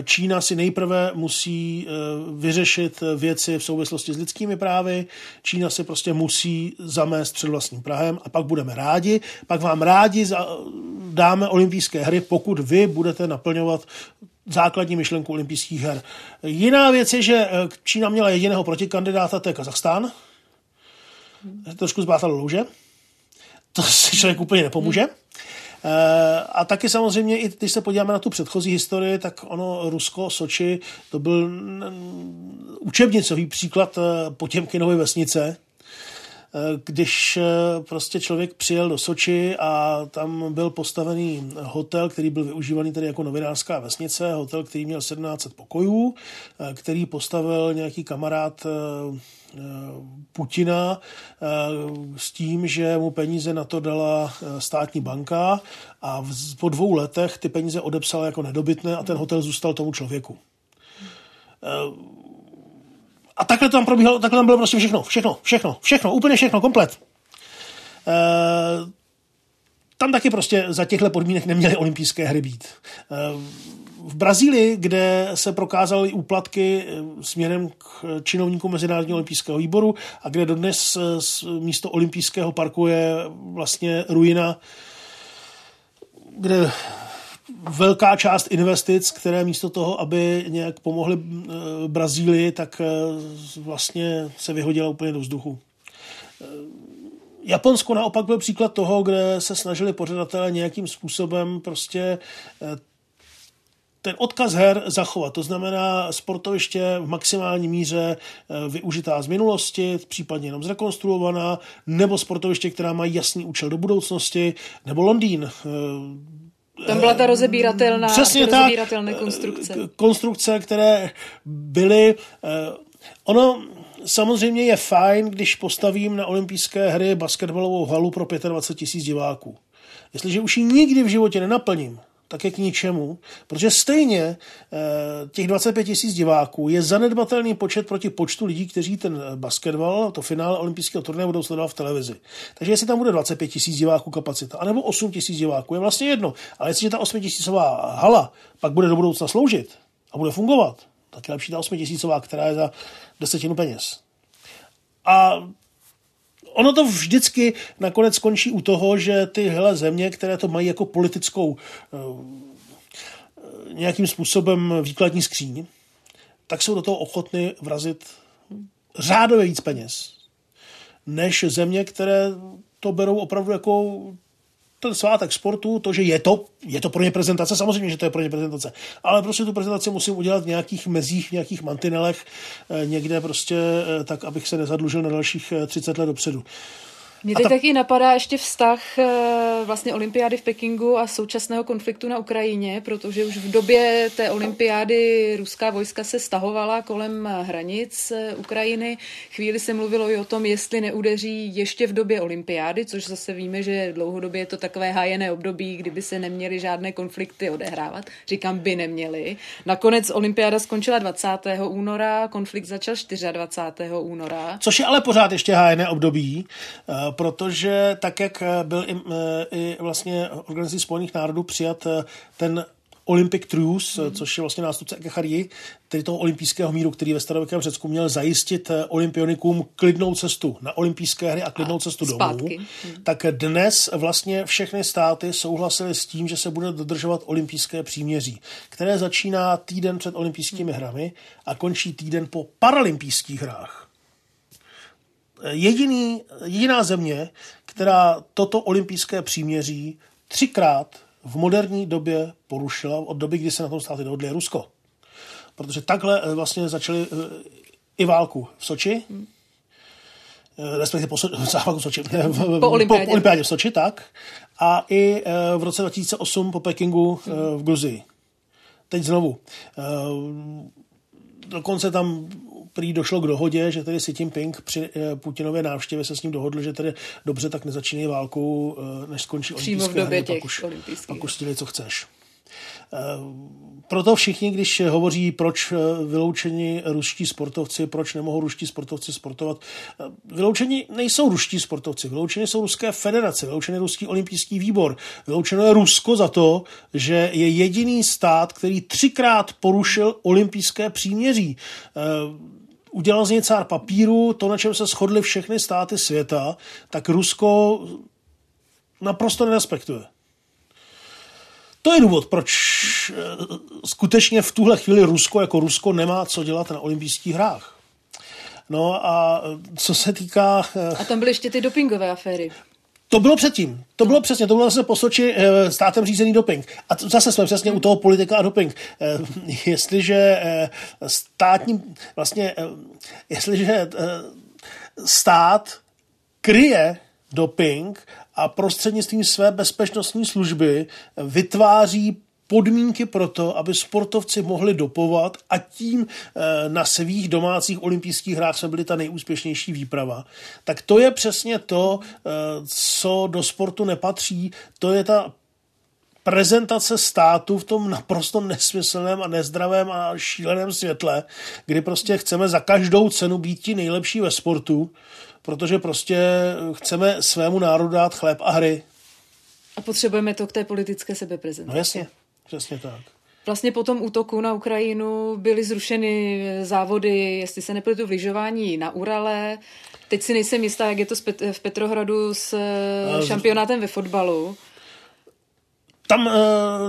Čína si nejprve musí eh, vyřešit věci v souvislosti s lidskými právy, Čína si prostě musí zamést před vlastním Prahem a pak budeme rádi, pak vám rádi dáme olympijské hry, pokud vy budete naplňovat základní myšlenku olympijských her. Jiná věc je, že eh, Čína měla jediného protikandidáta, to je Kazachstán. Trošku zbátalo louže. To si člověk úplně nepomůže. Hmm. Eh, a taky samozřejmě, i když se podíváme na tu předchozí historii, tak ono Rusko, Soči, to byl učebnicový příklad eh, Potěmkinovy vesnice, když prostě člověk přijel do Soči a tam byl postavený hotel, který byl využívaný tedy jako novinářská vesnice, hotel, který měl 1700 pokojů, který postavil nějaký kamarád Putina eh, s tím, že mu peníze na to dala eh, státní banka a po dvou letech ty peníze odepsal jako nedobytné a ten hotel zůstal tomu člověku. A takhle tam probíhalo, takhle tam bylo prostě všechno, všechno, všechno, všechno, úplně všechno, komplet. Tam taky prostě za těchto podmínek neměly olympijské hry být v Brazílii, kde se prokázaly úplatky eh, směrem k činovníkům Mezinárodního olympijského výboru a kde dodnes místo olympijského parku je vlastně ruina, kde velká část investic, které místo toho, aby nějak pomohly eh, Brazílii, tak vlastně se vyhodila úplně do vzduchu. Japonsko naopak byl příklad toho, kde se snažili pořadatelé nějakým způsobem prostě ten odkaz her zachovat. To znamená sportoviště v maximální míře eh, využitá z minulosti, případně jenom zrekonstruovaná, nebo sportoviště, která má jasný účel do budoucnosti, nebo Londýn. Tam byla ta rozebíratelná, Přesně ta rozebíratelné konstrukce. Konstrukce, které byly... Eh, ono samozřejmě je fajn, když postavím na olympijské hry basketbalovou halu pro 25 tisíc diváků. Jestliže už ji nikdy v životě nenaplním, tak je k ničemu, protože stejně eh, těch 25 tisíc diváků je zanedbatelný počet proti počtu lidí, kteří ten eh, basketbal, to finále olympijského turnaje budou sledovat v televizi. Takže jestli tam bude 25 tisíc diváků kapacita, anebo 8 tisíc diváků, je vlastně jedno. Ale jestliže ta 8 tisícová hala pak bude do budoucna sloužit a bude fungovat, tak je lepší ta 8 tisícová, která je za desetinu peněz. A ono to vždycky nakonec skončí u toho, že tyhle země, které to mají jako politickou eh, nějakým způsobem výkladní skříň, tak jsou do toho ochotny vrazit řádově víc peněz, než země, které to berou opravdu jako ten svátek sportu, to, že je to, je to pro ně prezentace, samozřejmě, že to je pro ně prezentace, ale prostě tu prezentaci musím udělat v nějakých mezích, v nějakých mantinelech, eh, někde prostě eh, tak, abych se nezadlužil na dalších 30 eh, let dopředu. Mně teď ta... taky napadá ještě vztah eh, vlastně olympiády v Pekingu a současného konfliktu na Ukrajině, protože už v době té olympiády ruská vojska se stahovala kolem hranic eh, Ukrajiny. Chvíli se mluvilo i o tom, jestli neudeří ještě v době olympiády, což zase víme, že dlouhodobě je to takové hájené období, kdyby se neměly žádné konflikty odehrávat. Říkám, by neměly. Nakonec olympiáda skončila 20. února, konflikt začal 24. února. Což je ale pořád ještě hájené období, eh, protože tak, jak byl i, eh, i vlastně organizací Spojených národů přijat eh, ten Olympic Truce, mm. což je vlastně nástupce Ekechary, tedy toho olympijského míru, který ve starověkém Řecku měl zajistit olympionikům klidnou cestu na olympijské hry a klidnou cestu domů, mm. tak dnes vlastně všechny státy souhlasily s tím, že se bude dodržovat olympijské příměří, které začíná týden před olympijskými mm. hrami a končí týden po paralympijských hrách jediný, jediná země, která toto olympijské příměří třikrát v moderní době porušila od doby, kdy se na tom státy dohodli, je Rusko. Protože takhle eh, vlastně začali eh, i válku v Soči, hmm. respektive po, v Soči, po, olympiádě. po olympiádě v Soči, tak. A i v roce 2008 po Pekingu hmm. v Gruzii. Teď znovu. Dokonce tam prý došlo k dohodě, že tedy Xi Jinping při Putinově návštěvě se s ním dohodl, že tedy dobře, tak nezačínají válku, než skončí Přímo olympijské v době hry, těch pak už, pak už dělej, co chceš. Proto všichni, když hovoří, proč vyloučení ruští sportovci, proč nemohou ruští sportovci sportovat, vyloučení nejsou ruští sportovci, vyloučení jsou ruské federace, vyloučený ruský olympijský výbor, vyloučeno je Rusko za to, že je jediný stát, který třikrát porušil olympijské příměří udělal z něj cár papíru, to, na čem se shodly všechny státy světa, tak Rusko naprosto nerespektuje. To je důvod, proč skutečně v tuhle chvíli Rusko jako Rusko nemá co dělat na olympijských hrách. No a co se týká... A tam byly ještě ty dopingové aféry. To bylo předtím. To bylo přesně, to bylo zase po Soči státem řízený doping. A zase jsme přesně u toho politika a doping. Jestliže státní, vlastně, jestliže stát kryje doping a prostřednictvím své bezpečnostní služby vytváří podmínky pro to, aby sportovci mohli dopovat a tím na svých domácích olympijských hrách jsme byli ta nejúspěšnější výprava. Tak to je přesně to, co do sportu nepatří. To je ta prezentace státu v tom naprosto nesmyslném a nezdravém a šíleném světle, kdy prostě chceme za každou cenu být ti nejlepší ve sportu, protože prostě chceme svému národu dát chléb a hry. A potřebujeme to k té politické sebeprezentaci. No jasně, přesně tak. Vlastně po tom útoku na Ukrajinu byly zrušeny závody, jestli se nepletu, v lyžování na Urale. Teď si nejsem jistá, jak je to v Petrohradu s šampionátem ve fotbalu. Tam,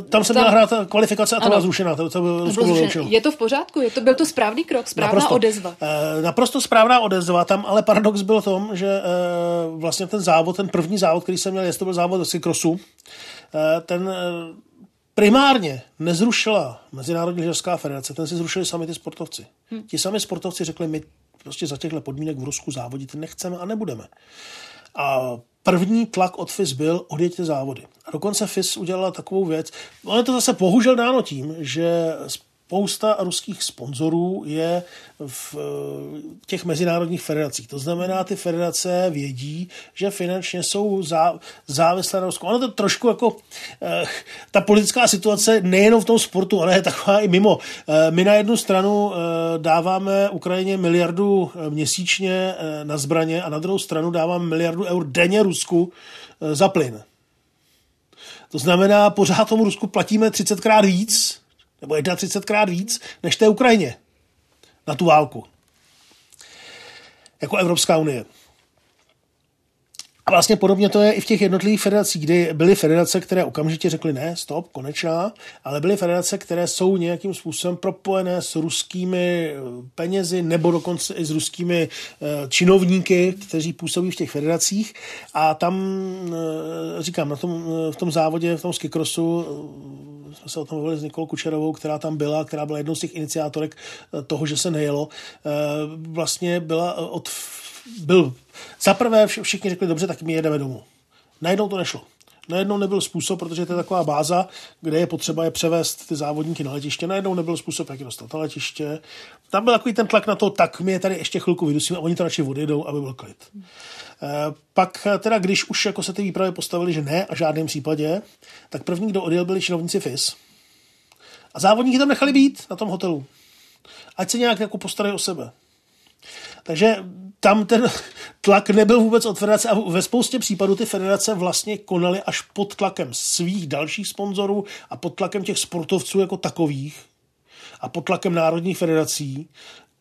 tam se měla hrát kvalifikace a ta byla zrušená. To, to bylo zrušené. Je to v pořádku? Je to, byl to správný krok, správná naprosto, odezva? Naprosto správná odezva. Tam ale paradox byl v tom, že vlastně ten závod, ten první závod, který jsem měl, jestli to byl závod Cykrosu, ten primárně nezrušila Mezinárodní lyžařská federace, ten si zrušili sami ty sportovci. Hmm. Ti sami sportovci řekli, my prostě za těchto podmínek v Rusku závodit nechceme a nebudeme. A první tlak od FIS byl odjeďte závody. A dokonce FIS udělala takovou věc, ale to zase bohužel dáno tím, že spousta ruských sponzorů je v těch mezinárodních federacích. To znamená, ty federace vědí, že finančně jsou zá, závislé na Rusku. Ono to trošku jako eh, ta politická situace nejenom v tom sportu, ale je taková i mimo. Eh, my na jednu stranu eh, dáváme Ukrajině miliardu měsíčně eh, na zbraně a na druhou stranu dáváme miliardu eur denně Rusku eh, za plyn. To znamená, pořád tomu Rusku platíme 30krát víc, nebo 31krát víc, než té Ukrajině na tu válku. Jako Evropská unie. A vlastně podobně to je i v těch jednotlivých federacích, kdy byly federace, které okamžitě řekly ne, stop, konečná, ale byly federace, které jsou nějakým způsobem propojené s ruskými penězi nebo dokonce i s ruskými činovníky, kteří působí v těch federacích. A tam, říkám, na tom, v tom závodě, v tom skikrosu jsme se o tom mluvili s Nikolou Kučerovou, která tam byla, která byla jednou z těch iniciátorek toho, že se nejelo. Vlastně byla od byl zaprvé všichni řekli, dobře, tak my jedeme domů. Najednou to nešlo. Najednou nebyl způsob, protože to je taková báza, kde je potřeba je převést ty závodníky na letiště. Najednou nebyl způsob, jak je dostat na letiště. Tam byl takový ten tlak na to, tak my je tady ještě chvilku vydusíme a oni to radši odjedou, aby byl klid. Hmm. Pak teda, když už jako se ty výpravy postavili, že ne a v žádném případě, tak první, kdo odjel, byli činovníci FIS. A závodníky tam nechali být na tom hotelu. Ať se nějak jako postarají o sebe. Takže tam ten tlak nebyl vůbec od federace a ve spoustě případů ty federace vlastně konaly až pod tlakem svých dalších sponzorů a pod tlakem těch sportovců jako takových a pod tlakem národních federací,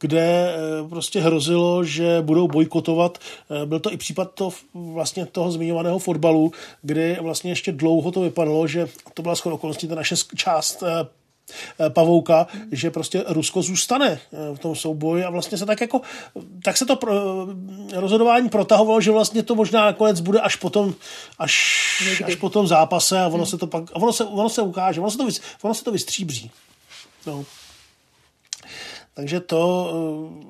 kde prostě hrozilo, že budou bojkotovat. Byl to i případ to, vlastně toho zmiňovaného fotbalu, kdy vlastně ještě dlouho to vypadalo, že to byla skoro okolností ta naše část Pavouka, že prostě Rusko zůstane v tom souboji a vlastně se tak jako, tak se to pro, rozhodování protahovalo, že vlastně to možná nakonec bude až potom, až, až po tom zápase a ono hmm. se to pak, a ono se, ono se ukáže, ono se to, ono se to vystříbří. No. Takže to...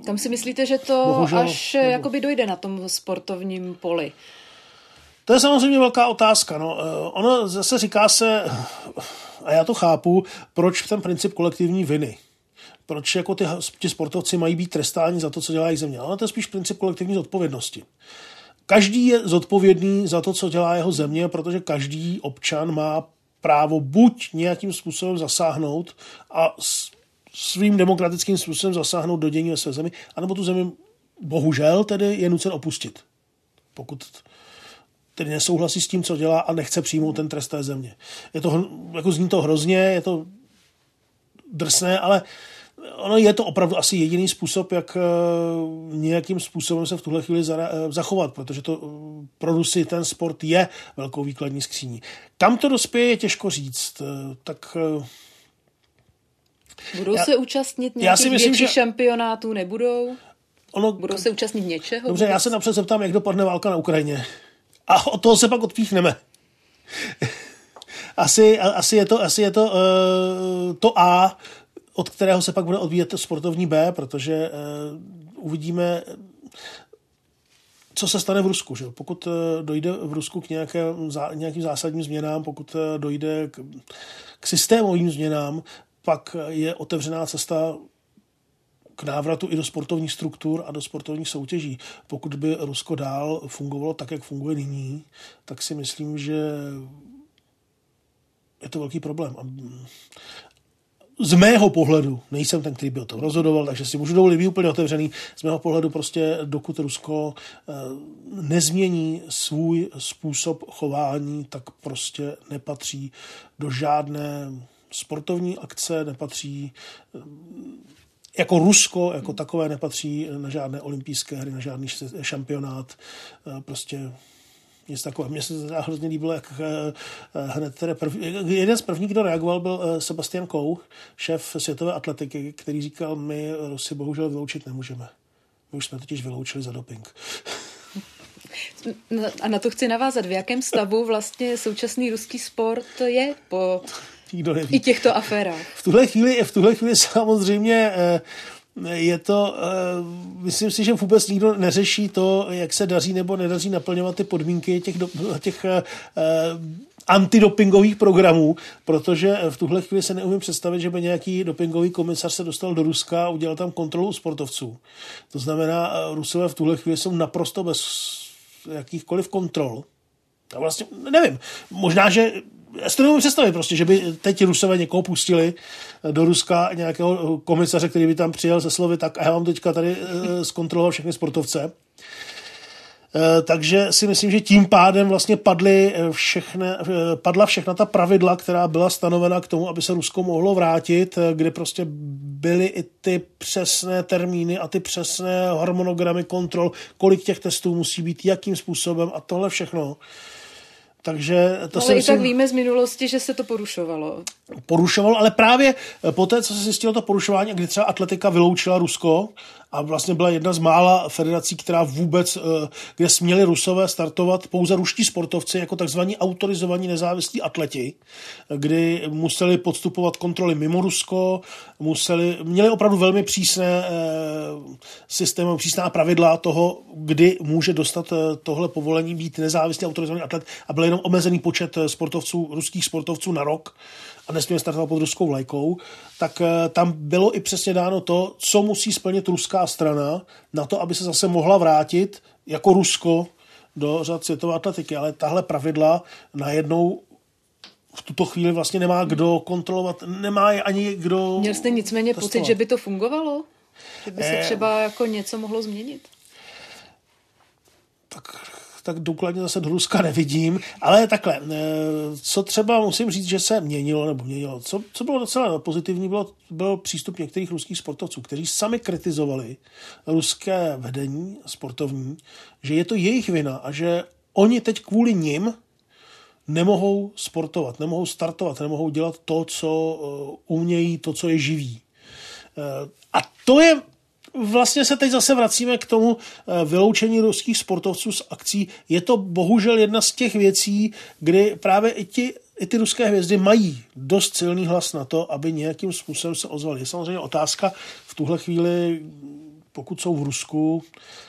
Tam si myslíte, že to bohužel, až nebo... jakoby dojde na tom sportovním poli? To je samozřejmě velká otázka. No. Ono zase říká se, a já to chápu, proč ten princip kolektivní viny. proč jako ty, ty sportovci mají být trestáni za to, co dělá jejich země. Ale to je spíš princip kolektivní zodpovědnosti. Každý je zodpovědný za to, co dělá jeho země, protože každý občan má právo buď nějakým způsobem zasáhnout a svým demokratickým způsobem zasáhnout do dění ve své zemi, anebo tu zemi bohužel tedy je nucen opustit. Pokud tedy nesouhlasí s tím, co dělá a nechce přijmout ten trest té země. Je to, jako zní to hrozně, je to drsné, ale ono je to opravdu asi jediný způsob, jak eh, nějakým způsobem se v tuhle chvíli eh, zachovat, protože to eh, pro Rusy ten sport je velkou výkladní skříní. Kam to dospěje, je těžko říct. Tak Budou já, se účastnit nějakých já si myslím, že... šampionátů, nebudou? Ono, Budou se účastnit něčeho? Dobře, já se napřed zeptám, jak dopadne válka na Ukrajině. A od toho se pak odpíchneme. asi, asi je to, asi je to, uh, to A, od kterého se pak bude odvíjet sportovní B, protože uh, uvidíme, co se stane v Rusku. Že? Pokud uh, dojde v Rusku k nějaké, nějakým zásadním změnám, pokud dojde k, k systémovým změnám, pak je otevřená cesta k návratu i do sportovních struktur a do sportovních soutěží. Pokud by Rusko dál fungovalo tak, jak funguje nyní, tak si myslím, že je to velký problém. Z mého pohledu, nejsem ten, který by o tom rozhodoval, takže si můžu dovolit být úplně otevřený. Z mého pohledu prostě, dokud Rusko eh, nezmění svůj způsob chování, tak prostě nepatří do žádné sportovní akce, nepatří jako Rusko, jako takové nepatří na žádné olympijské hry, na žádný šampionát. Eh, prostě nic takového. Mně se hrozně líbilo, jak eh, hned tedy prv, jeden z prvních, kdo reagoval, byl eh, Sebastian Kou, šéf světové atletiky, který říkal, my Rusy bohužel vyloučit nemůžeme. My už jsme totiž vyloučili za doping. A na to chci navázat. V jakém stavu vlastně současný ruský sport je po Nikdo neví. I těchto aférách. V tuhle chvíli, v tuhle chvíli samozřejmě eh, je to, eh, myslím si, že vůbec nikdo neřeší to, jak se daří nebo nedaří naplňovat ty podmínky těch, těch eh, antidopingových programů, protože v tuhle chvíli se neumím představit, že by nějaký dopingový komisař se dostal do Ruska a udělal tam kontrolu sportovců. To znamená, Rusové v tuhle chvíli jsou naprosto bez jakýchkoliv kontrol. A vlastně nevím, možná, že já si to nemůžu představit prostě, že by teď Rusové někoho pustili do Ruska, nějakého komisaře, který by tam přijel se slovy, tak a já vám teďka tady eh, zkontroloval všechny sportovce. Eh, takže si myslím, že tím pádem vlastně padly eh, všechny, padla všechna ta pravidla, která byla stanovena k tomu, aby se Rusko mohlo vrátit, kde prostě byly i ty přesné termíny a ty přesné harmonogramy kontrol, kolik těch testů musí být, jakým způsobem a tohle všechno. Takže to ale i myslím, tak víme z minulosti, že se to porušovalo. Porušovalo, ale právě po té, co se zjistilo to porušování, kdy třeba atletika vyloučila Rusko, a vlastně byla jedna z mála federací, která vůbec, eh, kde směli Rusové startovat pouze ruští sportovci jako takzvaní autorizovaní nezávislí atleti, kdy museli podstupovat kontroly mimo Rusko, museli, měli opravdu velmi přísné eh, systémy, přísná pravidla toho, kdy může dostat eh, tohle povolení být nezávislý autorizovaný atlet a byl jenom omezený počet sportovců, ruských sportovců na rok a nesměl startovat pod ruskou vlajkou, tak eh, tam bylo i přesně dáno to, co musí splnit ruská strana na to, aby se zase mohla vrátit jako Rusko do řad světové atletiky. Ale tahle pravidla najednou v tuto chvíli vlastně nemá kdo kontrolovat, nemá je ani kdo... Měl jste nicméně testovat. pocit, že by to fungovalo? Že by se eh, třeba jako něco mohlo změnit? Tak tak důkladně zase do Ruska nevidím. Ale takhle, eh, co třeba musím říct, že se měnilo, nebo měnilo, co, co bylo docela pozitivní, bylo, byl přístup některých ruských sportovců, kteří sami kritizovali ruské vedení sportovní, že je to jejich vina a že oni teď kvůli nim nemohou sportovat, nemohou startovat, nemohou dělat to, co eh, umějí, to, co je živí. Eh, a to je vlastně se teď zase vracíme k tomu eh, vyloučení ruských sportovců z akcí. Je to bohužel jedna z těch věcí, kdy právě i ti i ty ruské hvězdy mají dost silný hlas na to, aby nějakým způsobem se ozvali. Je samozřejmě otázka v tuhle chvíli, pokud jsou v Rusku,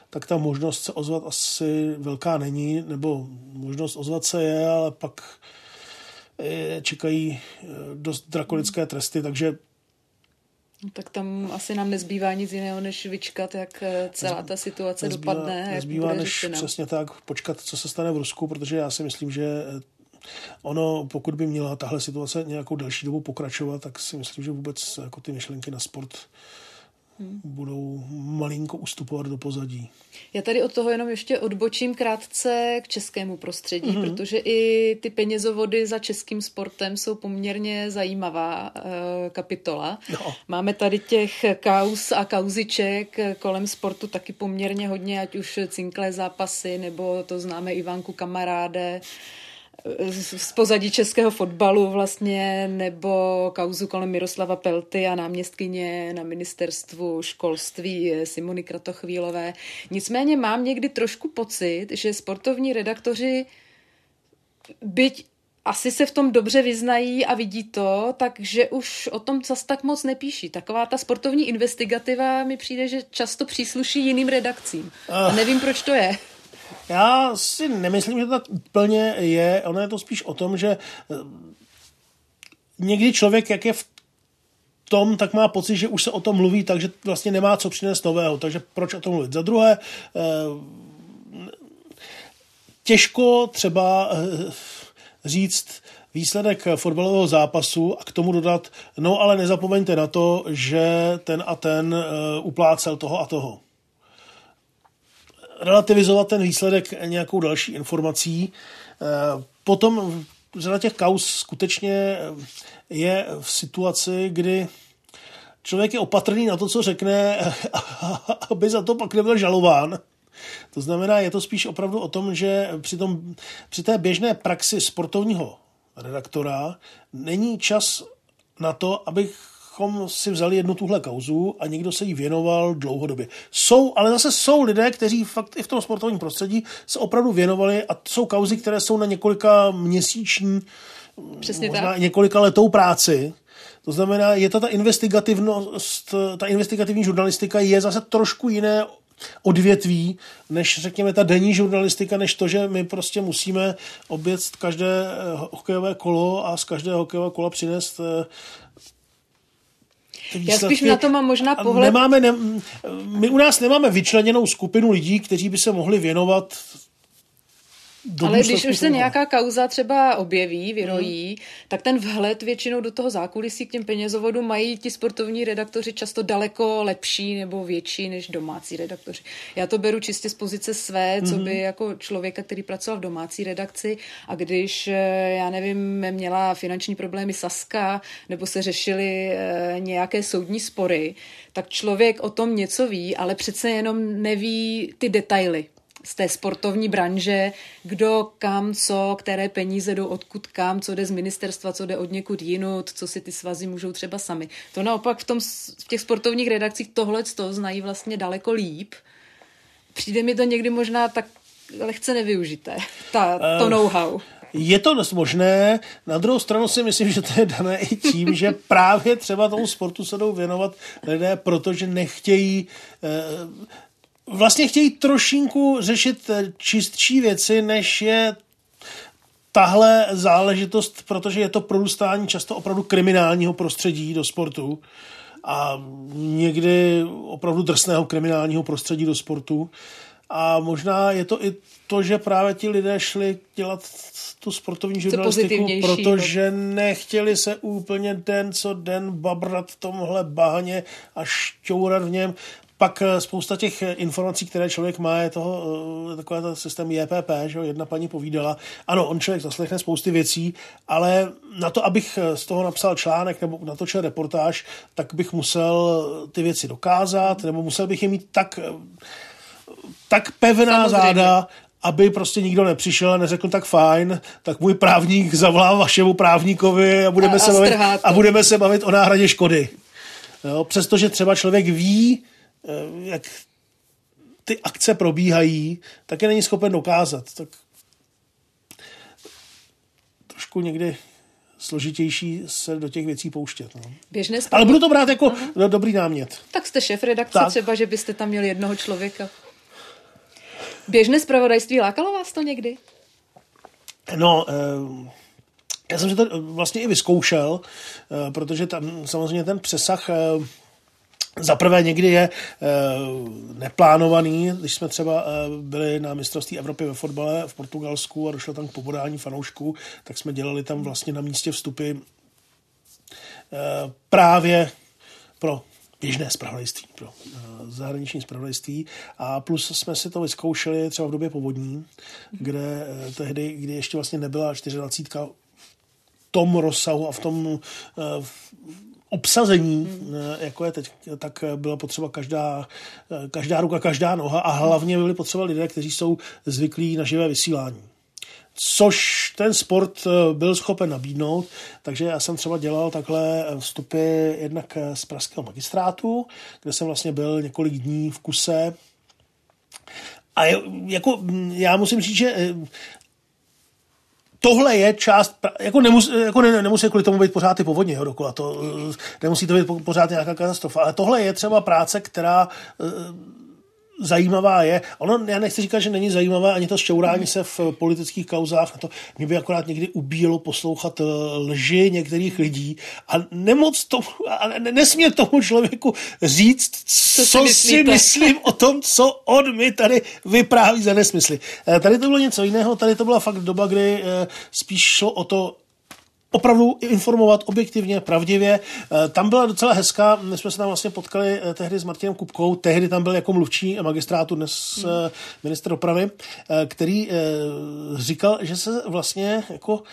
tak ta možnost se ozvat asi velká není, nebo možnost ozvat se je, ale pak čekají eh, dost drakonické tresty, takže No, tak tam asi nám nezbývá nic jiného, než vyčkat, jak eh, celá ta situace nezbývá, dopadne. Nezbývá, než řešena. přesně tak počkat, co se stane v Rusku, protože já si myslím, že eh, ono, pokud by měla tahle situace nějakou další dobu pokračovat, tak si myslím, že vůbec jako ty myšlenky na sport hmm. budou malinko ustupovat do pozadí. Já tady od toho jenom ještě odbočím krátce k českému prostředí, hmm. protože i ty penězovody za českým sportem jsou poměrně zajímavá uh, kapitola. No. Máme tady těch kaus a kauziček kolem sportu taky poměrně hodně, ať už cinklé zápasy, nebo to známe Ivanku kamaráde, uh, z pozadí českého fotbalu vlastně, nebo kauzu kolem Miroslava Pelty a náměstkyně na ministerstvu školství Simony Kratochvílové. Nicméně mám někdy trošku pocit, že sportovní redaktoři byť asi se v tom dobře vyznají a vidí to, takže už o tom zas tak moc nepíší. Taková ta sportovní investigativa mi přijde, že často přísluší jiným redakcím. A nevím, proč to je. Já si nemyslím, že to tak úplně je. Ono je to spíš o tom, že eh, někdy člověk, jak je v tom, tak má pocit, že už se o tom mluví, takže vlastně nemá co přinést nového. Takže proč o tom mluvit? Za druhé, eh, těžko třeba eh, říct výsledek fotbalového zápasu a k tomu dodat, no ale nezapomeňte na to, že ten a ten uplácel toho a toho relativizovat ten výsledek nějakou další informací. Eh, potom řada těch kaus skutečně je v situaci, kdy člověk je opatrný na to, co řekne, aby za to pak nebyl žalován. To znamená, je to spíš opravdu o tom, že při, tom, při té běžné praxi sportovního redaktora není čas na to, abych bychom si vzali jednu tuhle kauzu a někdo se jí věnoval dlouhodobě. Jsou, ale zase jsou lidé, kteří fakt i v tom sportovním prostředí se opravdu věnovali a jsou kauzy, které jsou na několika měsíční, Přesně možná tak. několika letou práci. To znamená, je to ta investigativnost, ta investigativní žurnalistika je zase trošku jiné odvětví, než řekněme ta denní žurnalistika, než to, že my prostě musíme obět každé hokejové kolo a z každého hokejového kola přinést eh, já spíš na to mám možná pohled. Nemáme, ne, my u nás nemáme vyčleněnou skupinu lidí, kteří by se mohli věnovat ale když už se nějaká kauza třeba objeví, vyrojí, hmm. tak ten vhled většinou do toho zákulisí k těm penězovodům mají ti sportovní redaktoři často daleko lepší nebo větší než domácí redaktoři. Já to beru čistě z pozice své, co by jako člověka, který pracoval v domácí redakci a když, eh, já nevím, měla finanční problémy Saska nebo se řešily eh, nějaké soudní spory, tak člověk o tom něco ví, ale přece jenom neví ty detaily z té sportovní branže, kdo kam, co, které peníze jdou odkud kam, co jde z ministerstva, co jde od někud jinut, co si ty svazy můžou třeba sami. To naopak v, tom, v těch sportovních redakcích tohle to znají vlastně daleko líp. Přijde mi to někdy možná tak lehce nevyužité, ta, to uh, know-how. Je to dost možné, na druhou stranu si myslím, že to je dané i tím, že právě třeba tomu sportu se jdou věnovat lidé, protože nechtějí eh, vlastně chtějí trošinku řešit eh, čistší věci, než je tahle záležitost, protože je to prorůstání často opravdu kriminálního prostředí do sportu a někdy opravdu drsného kriminálního prostředí do sportu. A možná je to i to, že právě ti lidé šli dělat tu sportovní žurnalistiku, protože nechtěli se úplně den co den babrat v tomhle bahně a šťourat v něm pak eh, spousta těch eh, informací, které člověk má, je toho eh, takový ten systém JPP, že jedna paní povídala. Ano, on člověk zaslechne spousty věcí, ale na to, abych z toho napsal článek nebo natočil reportáž, tak bych musel ty věci dokázat, nebo musel bych je mít tak, tak pevná Samozřejmě. záda, aby prostě nikdo nepřišel a neřekl tak fajn, tak můj právník zavolá vašemu právníkovi a budeme, a, se, bavit, a budeme se bavit o náhradě škody. Jo, přestože třeba člověk ví, jak ty akce probíhají, tak je není schopen dokázat. Tak trošku někdy složitější se do těch věcí pouštět. No. Běžné Ale budu to brát jako uh-huh. dobrý námět. Tak jste šéf redakce tak. třeba, že byste tam měl jednoho člověka. Běžné zpravodajství lákalo vás to někdy? No, eh, já jsem si to vlastně i vyzkoušel, eh, protože tam samozřejmě ten přesah za prvé někdy je e, neplánovaný, když jsme třeba e, byli na mistrovství Evropy ve fotbale v Portugalsku a došlo tam k pobodání fanoušků, tak jsme dělali tam vlastně na místě vstupy e, právě pro běžné spravodajství, pro zahraniční spravodajství. A plus jsme si to vyzkoušeli třeba v době povodní, kde tehdy, kdy ještě vlastně nebyla 24 v tom rozsahu a v tom uh, obsazení, hmm. jako je teď, tak byla potřeba každá, každá ruka, každá noha a hlavně byly potřeba lidé, kteří jsou zvyklí na živé vysílání což ten sport eh, byl schopen nabídnout, takže já jsem třeba dělal takhle vstupy jednak z pražského magistrátu, kde jsem vlastně byl několik dní v kuse a jako já musím říct, že eh, tohle je část, jako, nemus, jako ne, nemusí kvůli tomu být pořád ty povodně jo, dokola, to, eh, nemusí to být pořád nějaká katastrofa, ale tohle je třeba práce, která zajímavá je. Ono, já nechci říkat, že není zajímavé ani to šťourání se v politických kauzách. Na to mě by akorát někdy ubíjelo poslouchat eh, lži některých lidí a nemoc tomu, a nesmě tomu člověku říct, co, co si myslím o tom, co on mi tady vypráví za nesmysly. Eh, tady to bylo něco jiného, tady to byla fakt doba, kdy eh, spíš šlo o to opravdu informovat objektivně, pravdivě. Eh, tam byla docela hezká, my jsme se tam vlastně potkali eh, tehdy s Martinem Kupkou, tehdy tam byl jako mluvčí magistrátu, dnes hmm. Eh, minister dopravy, který říkal, že se vlastně jako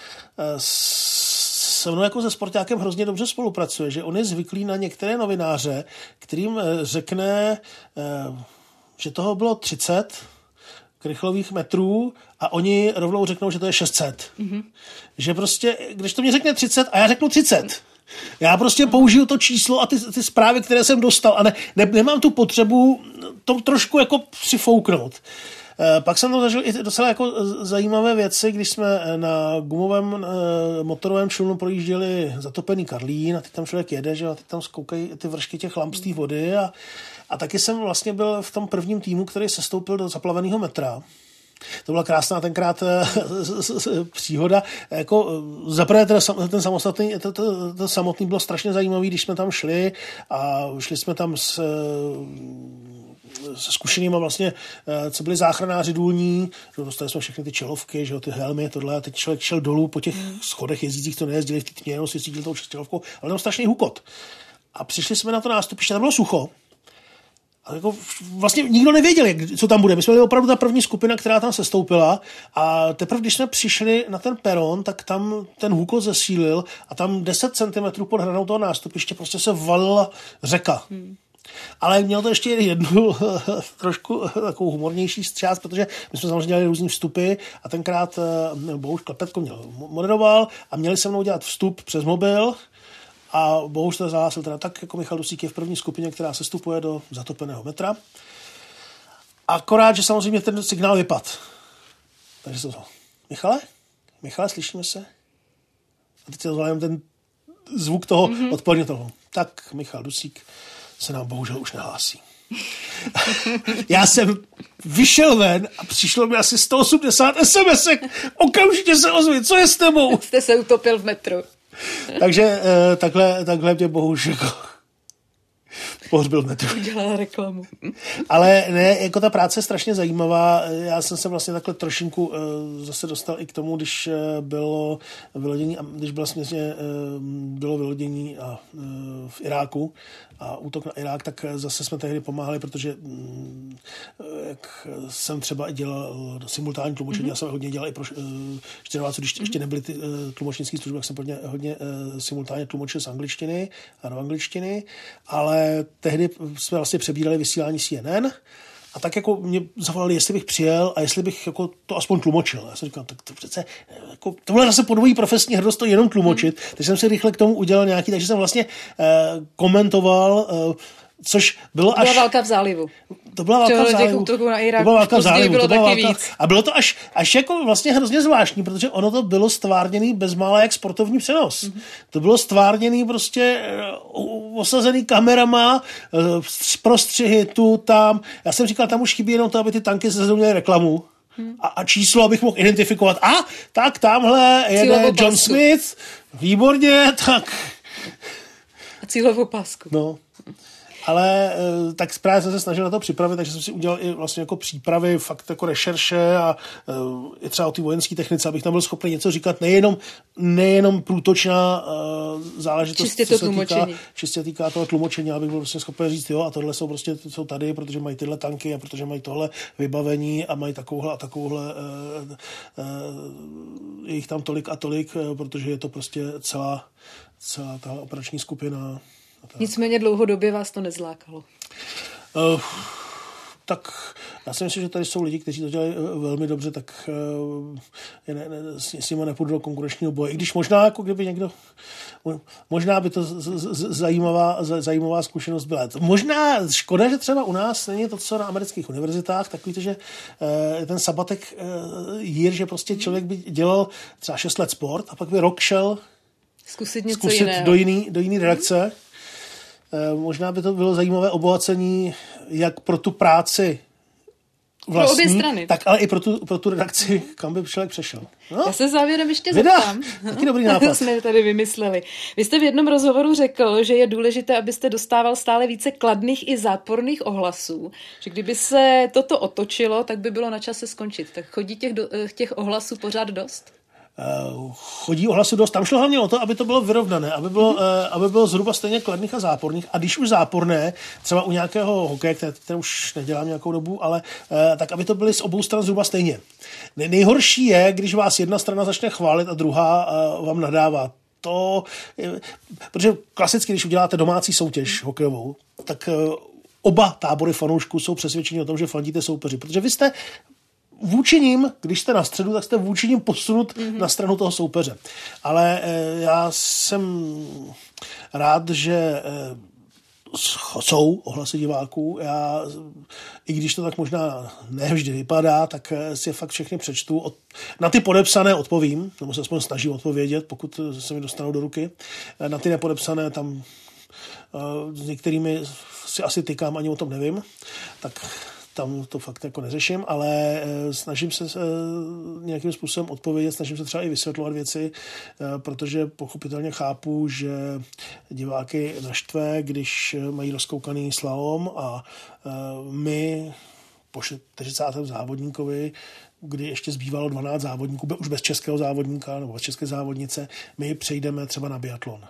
se mnou jako se sportákem hrozně dobře spolupracuje, že on je zvyklý na některé novináře, kterým řekne, že toho bylo 30, krychlových metrů a oni rovnou řeknou, že to je 600. Mm-hmm. Že prostě, když to mě řekne 30 a já řeknu 30, já prostě použiju to číslo a ty, ty zprávy, které jsem dostal a ne, ne, nemám tu potřebu to trošku jako přifouknout. E, pak jsem tam zažil i docela jako zajímavé věci, když jsme na gumovém e, motorovém člunu projížděli zatopený Karlín a teď tam člověk jede, že a teď tam zkoukají ty vršky těch lamp z té vody a a taky jsem vlastně byl v tom prvním týmu, který se stoupil do zaplaveného metra. To byla krásná tenkrát eh, příhoda. Jako, eh, zaprvé ten, ten samostatný, to, to, to, samotný bylo strašně zajímavý, když jsme tam šli a šli jsme tam s se zkušenýma vlastně, eh, co byli záchranáři důlní, že dostali jsme všechny ty čelovky, že ty helmy, tohle, a teď člověk šel dolů po těch schodech jezdících, to nejezdili v té tmě, jenom si cítil tou čelovkou, ale tam strašný hukot. A přišli jsme na to nástupiště, tam bylo sucho, a jako vlastně nikdo nevěděl, jak, co tam bude. My jsme byli opravdu ta první skupina, která tam sestoupila a teprve, když jsme přišli na ten peron, tak tam ten hukot zesílil a tam 10 cm pod hranou toho nástupiště prostě se valila řeka. Hmm. Ale měl to ještě jednu trošku takovou humornější střást, protože my jsme samozřejmě dělali různý vstupy a tenkrát eh, Bohuž Klepetko měl moderoval a měli se mnou dělat vstup přes mobil a bohužel zahlásil teda tak, jako Michal Dusík je v první skupině, která se stupuje do zatopeného metra. Akorát, že samozřejmě ten signál vypad. Takže to Michale? Michale, slyšíme se? A teď se dozvím ten zvuk toho mm-hmm. odpoledního toho. Tak Michal Dusík se nám bohužel už nehlásí. Já jsem vyšel ven a přišlo mi asi 180 sms Okamžitě se ozvi, co je s tebou? Jste se utopil v metru. Takže eh, takhle, takhle mě bohužel pohřbil metru. Udělala reklamu. Ale ne, jako ta práce je strašně zajímavá. Já jsem se vlastně takhle trošinku uh, zase dostal i k tomu, když uh, bylo vylodění, když bylo vlastně uh, bylo vylodění a, uh, v Iráku, a útok na Irák, tak zase jsme tehdy pomáhali, protože mm, jak jsem třeba dělal simultánní tlumočení, mm-hmm. já jsem hodně dělal i pro uh, když mm-hmm. ještě nebyly ty uh, tlumočnické služby, tak jsem hodně, hodně uh, simultánně tlumočil z angličtiny a do angličtiny, ale tehdy jsme vlastně přebírali vysílání CNN a tak jako mě zavolali, jestli bych přijel a jestli bych jako to aspoň tlumočil. Já jsem říkal, tak to přece, jako, to byla zase podvojí profesní hrdost to jenom tlumočit, hmm. takže jsem si rychle k tomu udělal nějaký, takže jsem vlastně eh, komentoval eh, což bylo to byla až... válka v zálivu. To byla válka v zálivu. Těch na Irák, to byla válka v zálivu. Bylo to byla válka... Víc. A bylo to až, až jako vlastně hrozně zvláštní, protože ono to bylo stvárněný bezmála jak sportovní přenos. Mm-hmm. To bylo stvárněný prostě uh, osazený kamerama, uh, prostřihy tu, tam. Já jsem říkal, tam už chybí jenom to, aby ty tanky se měly reklamu. Hmm. A, a číslo, abych mohl identifikovat. A tak tamhle jede John Smith, výborně, tak... A cílovou pásku. No. Ale eh, tak právě jsem se snažil na to připravit, takže jsem si udělal i vlastně jako přípravy, fakt jako rešerše a eh, i třeba o ty vojenské technice, abych tam byl schopný něco říkat, nejenom, nejenom průtočná záležitost, čistě to se týká, čistě týká toho tlumočení, abych byl vlastně schopný říct, jo, a tohle jsou prostě jsou tady, protože mají tyhle tanky a protože mají tohle vybavení a mají takovouhle a takovouhle je jich tam tolik a tolik, protože je to prostě celá, celá ta operační skupina tak. Nicméně dlouhodobě vás to nezlákalo. Uh, tak já si myslím, že tady jsou lidi, kteří to dělají eh, velmi dobře, tak uh, ne, ne, s, s nimi nepůjdu do konkurenčního boje. I když možná, jako kdyby někdo, možná by to z, z, zajímavá, z, zajímavá zkušenost byla. Možná škoda, že třeba u nás není to, co na amerických univerzitách, takový že uh, ten sabatek uh, jír, že prostě člověk by dělal třeba 6 let sport a pak by rok šel zkusit něco zkusit jiného. do jiný, do jiný redakce. Hmm možná by to bylo zajímavé obohacení jak pro tu práci vlastní, pro obě strany. tak ale i pro tu, pro tu redakci, kam by člověk přešel. No? Já se závěrem ještě Vida, zeptám. Taky dobrý nápad. jsme tady vymysleli. Vy jste v jednom rozhovoru řekl, že je důležité, abyste dostával stále více kladných i záporných ohlasů. Že kdyby se toto otočilo, tak by bylo na čase skončit. Tak chodí těch, do, eh, těch ohlasů pořád dost? Eh, chodí ohlasu dost. Tam šlo hlavně o to, aby to bylo vyrovnané, aby bylo, mm-hmm. aby bylo zhruba stejně kladných a záporných. A když už záporné, třeba u nějakého hokeje, které, které už nedělám nějakou dobu, ale eh, tak, aby to byly z obou stran zhruba stejně. nejhorší je, když vás jedna strana začne chválit a druhá vám nadává. To, protože klasicky, když uděláte domácí soutěž hokejovou, tak oba tábory fanoušků jsou přesvědčeni o tom, že fandíte soupeři, protože vy jste vůči ním, když jste na středu, tak jste vůči ním posunut mm-hmm. na stranu toho soupeře. Ale e, já jsem rád, že e, jsou ohlasy diváků. Já, i když to tak možná nevždy vypadá, tak eh, si je fakt všechny přečtu. Od, na ty podepsané odpovím, nebo se aspoň snažím odpovědět, pokud se mi dostanou do ruky. Na ty nepodepsané tam s některými si asi tykám, ani o tom nevím. Tak tam to fakt jako neřeším, ale eh, snažím se eh, nějakým způsobem odpovědět, snažím se třeba i vysvětlovat věci, eh, protože pochopitelně chápu, že diváky naštve, když mají rozkoukaný slalom a my po 40. závodníkovi kdy ještě zbývalo 12 závodníků, už bez českého závodníka nebo bez české závodnice, my přejdeme třeba na biatlon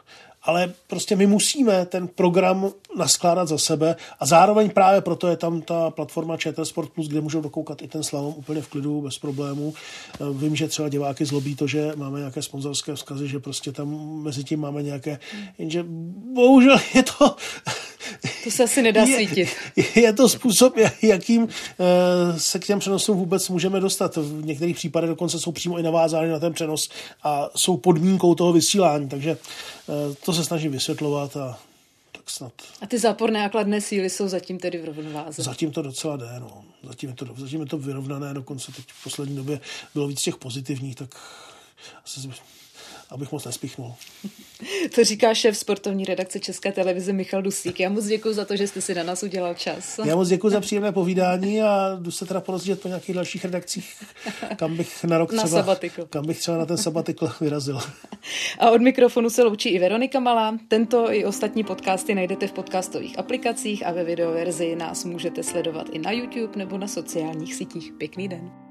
ale prostě my musíme ten program naskládat za sebe a zároveň právě proto je tam ta platforma ČT Sport Plus, kde můžou dokoukat i ten slalom úplně v klidu, bez problémů. Eh, vím, že třeba diváky zlobí to, že máme nějaké sponzorské vzkazy, že prostě tam mezi tím máme nějaké, jenže bohužel je to to se asi nedá svítit. Je, je to způsob, jakým eh, se k těm přenosům vůbec můžeme dostat. V některých případech dokonce jsou přímo i navázány na ten přenos a jsou podmínkou toho vysílání, takže eh, to se snažím vysvětlovat a tak snad. A ty záporné a kladné síly jsou zatím tedy v rovnováze? Zatím to docela jde, no. Zatím je to, zatím je to vyrovnané, dokonce teď v poslední době bylo víc těch pozitivních, tak asi abych moc nespíchnul. To říká šéf sportovní redakce České televize Michal Dusík. Já moc děkuji za to, že jste si na nás udělal čas. Já moc děkuji za příjemné povídání a jdu se teda porozdět po nějakých dalších redakcích, kam bych na rok třeba, na kam bych třeba na ten sabatikl vyrazil. A od mikrofonu se loučí i Veronika Malá. Tento i ostatní podcasty najdete v podcastových aplikacích a ve videoverzi nás můžete sledovat i na YouTube nebo na sociálních sítích. Pěkný den.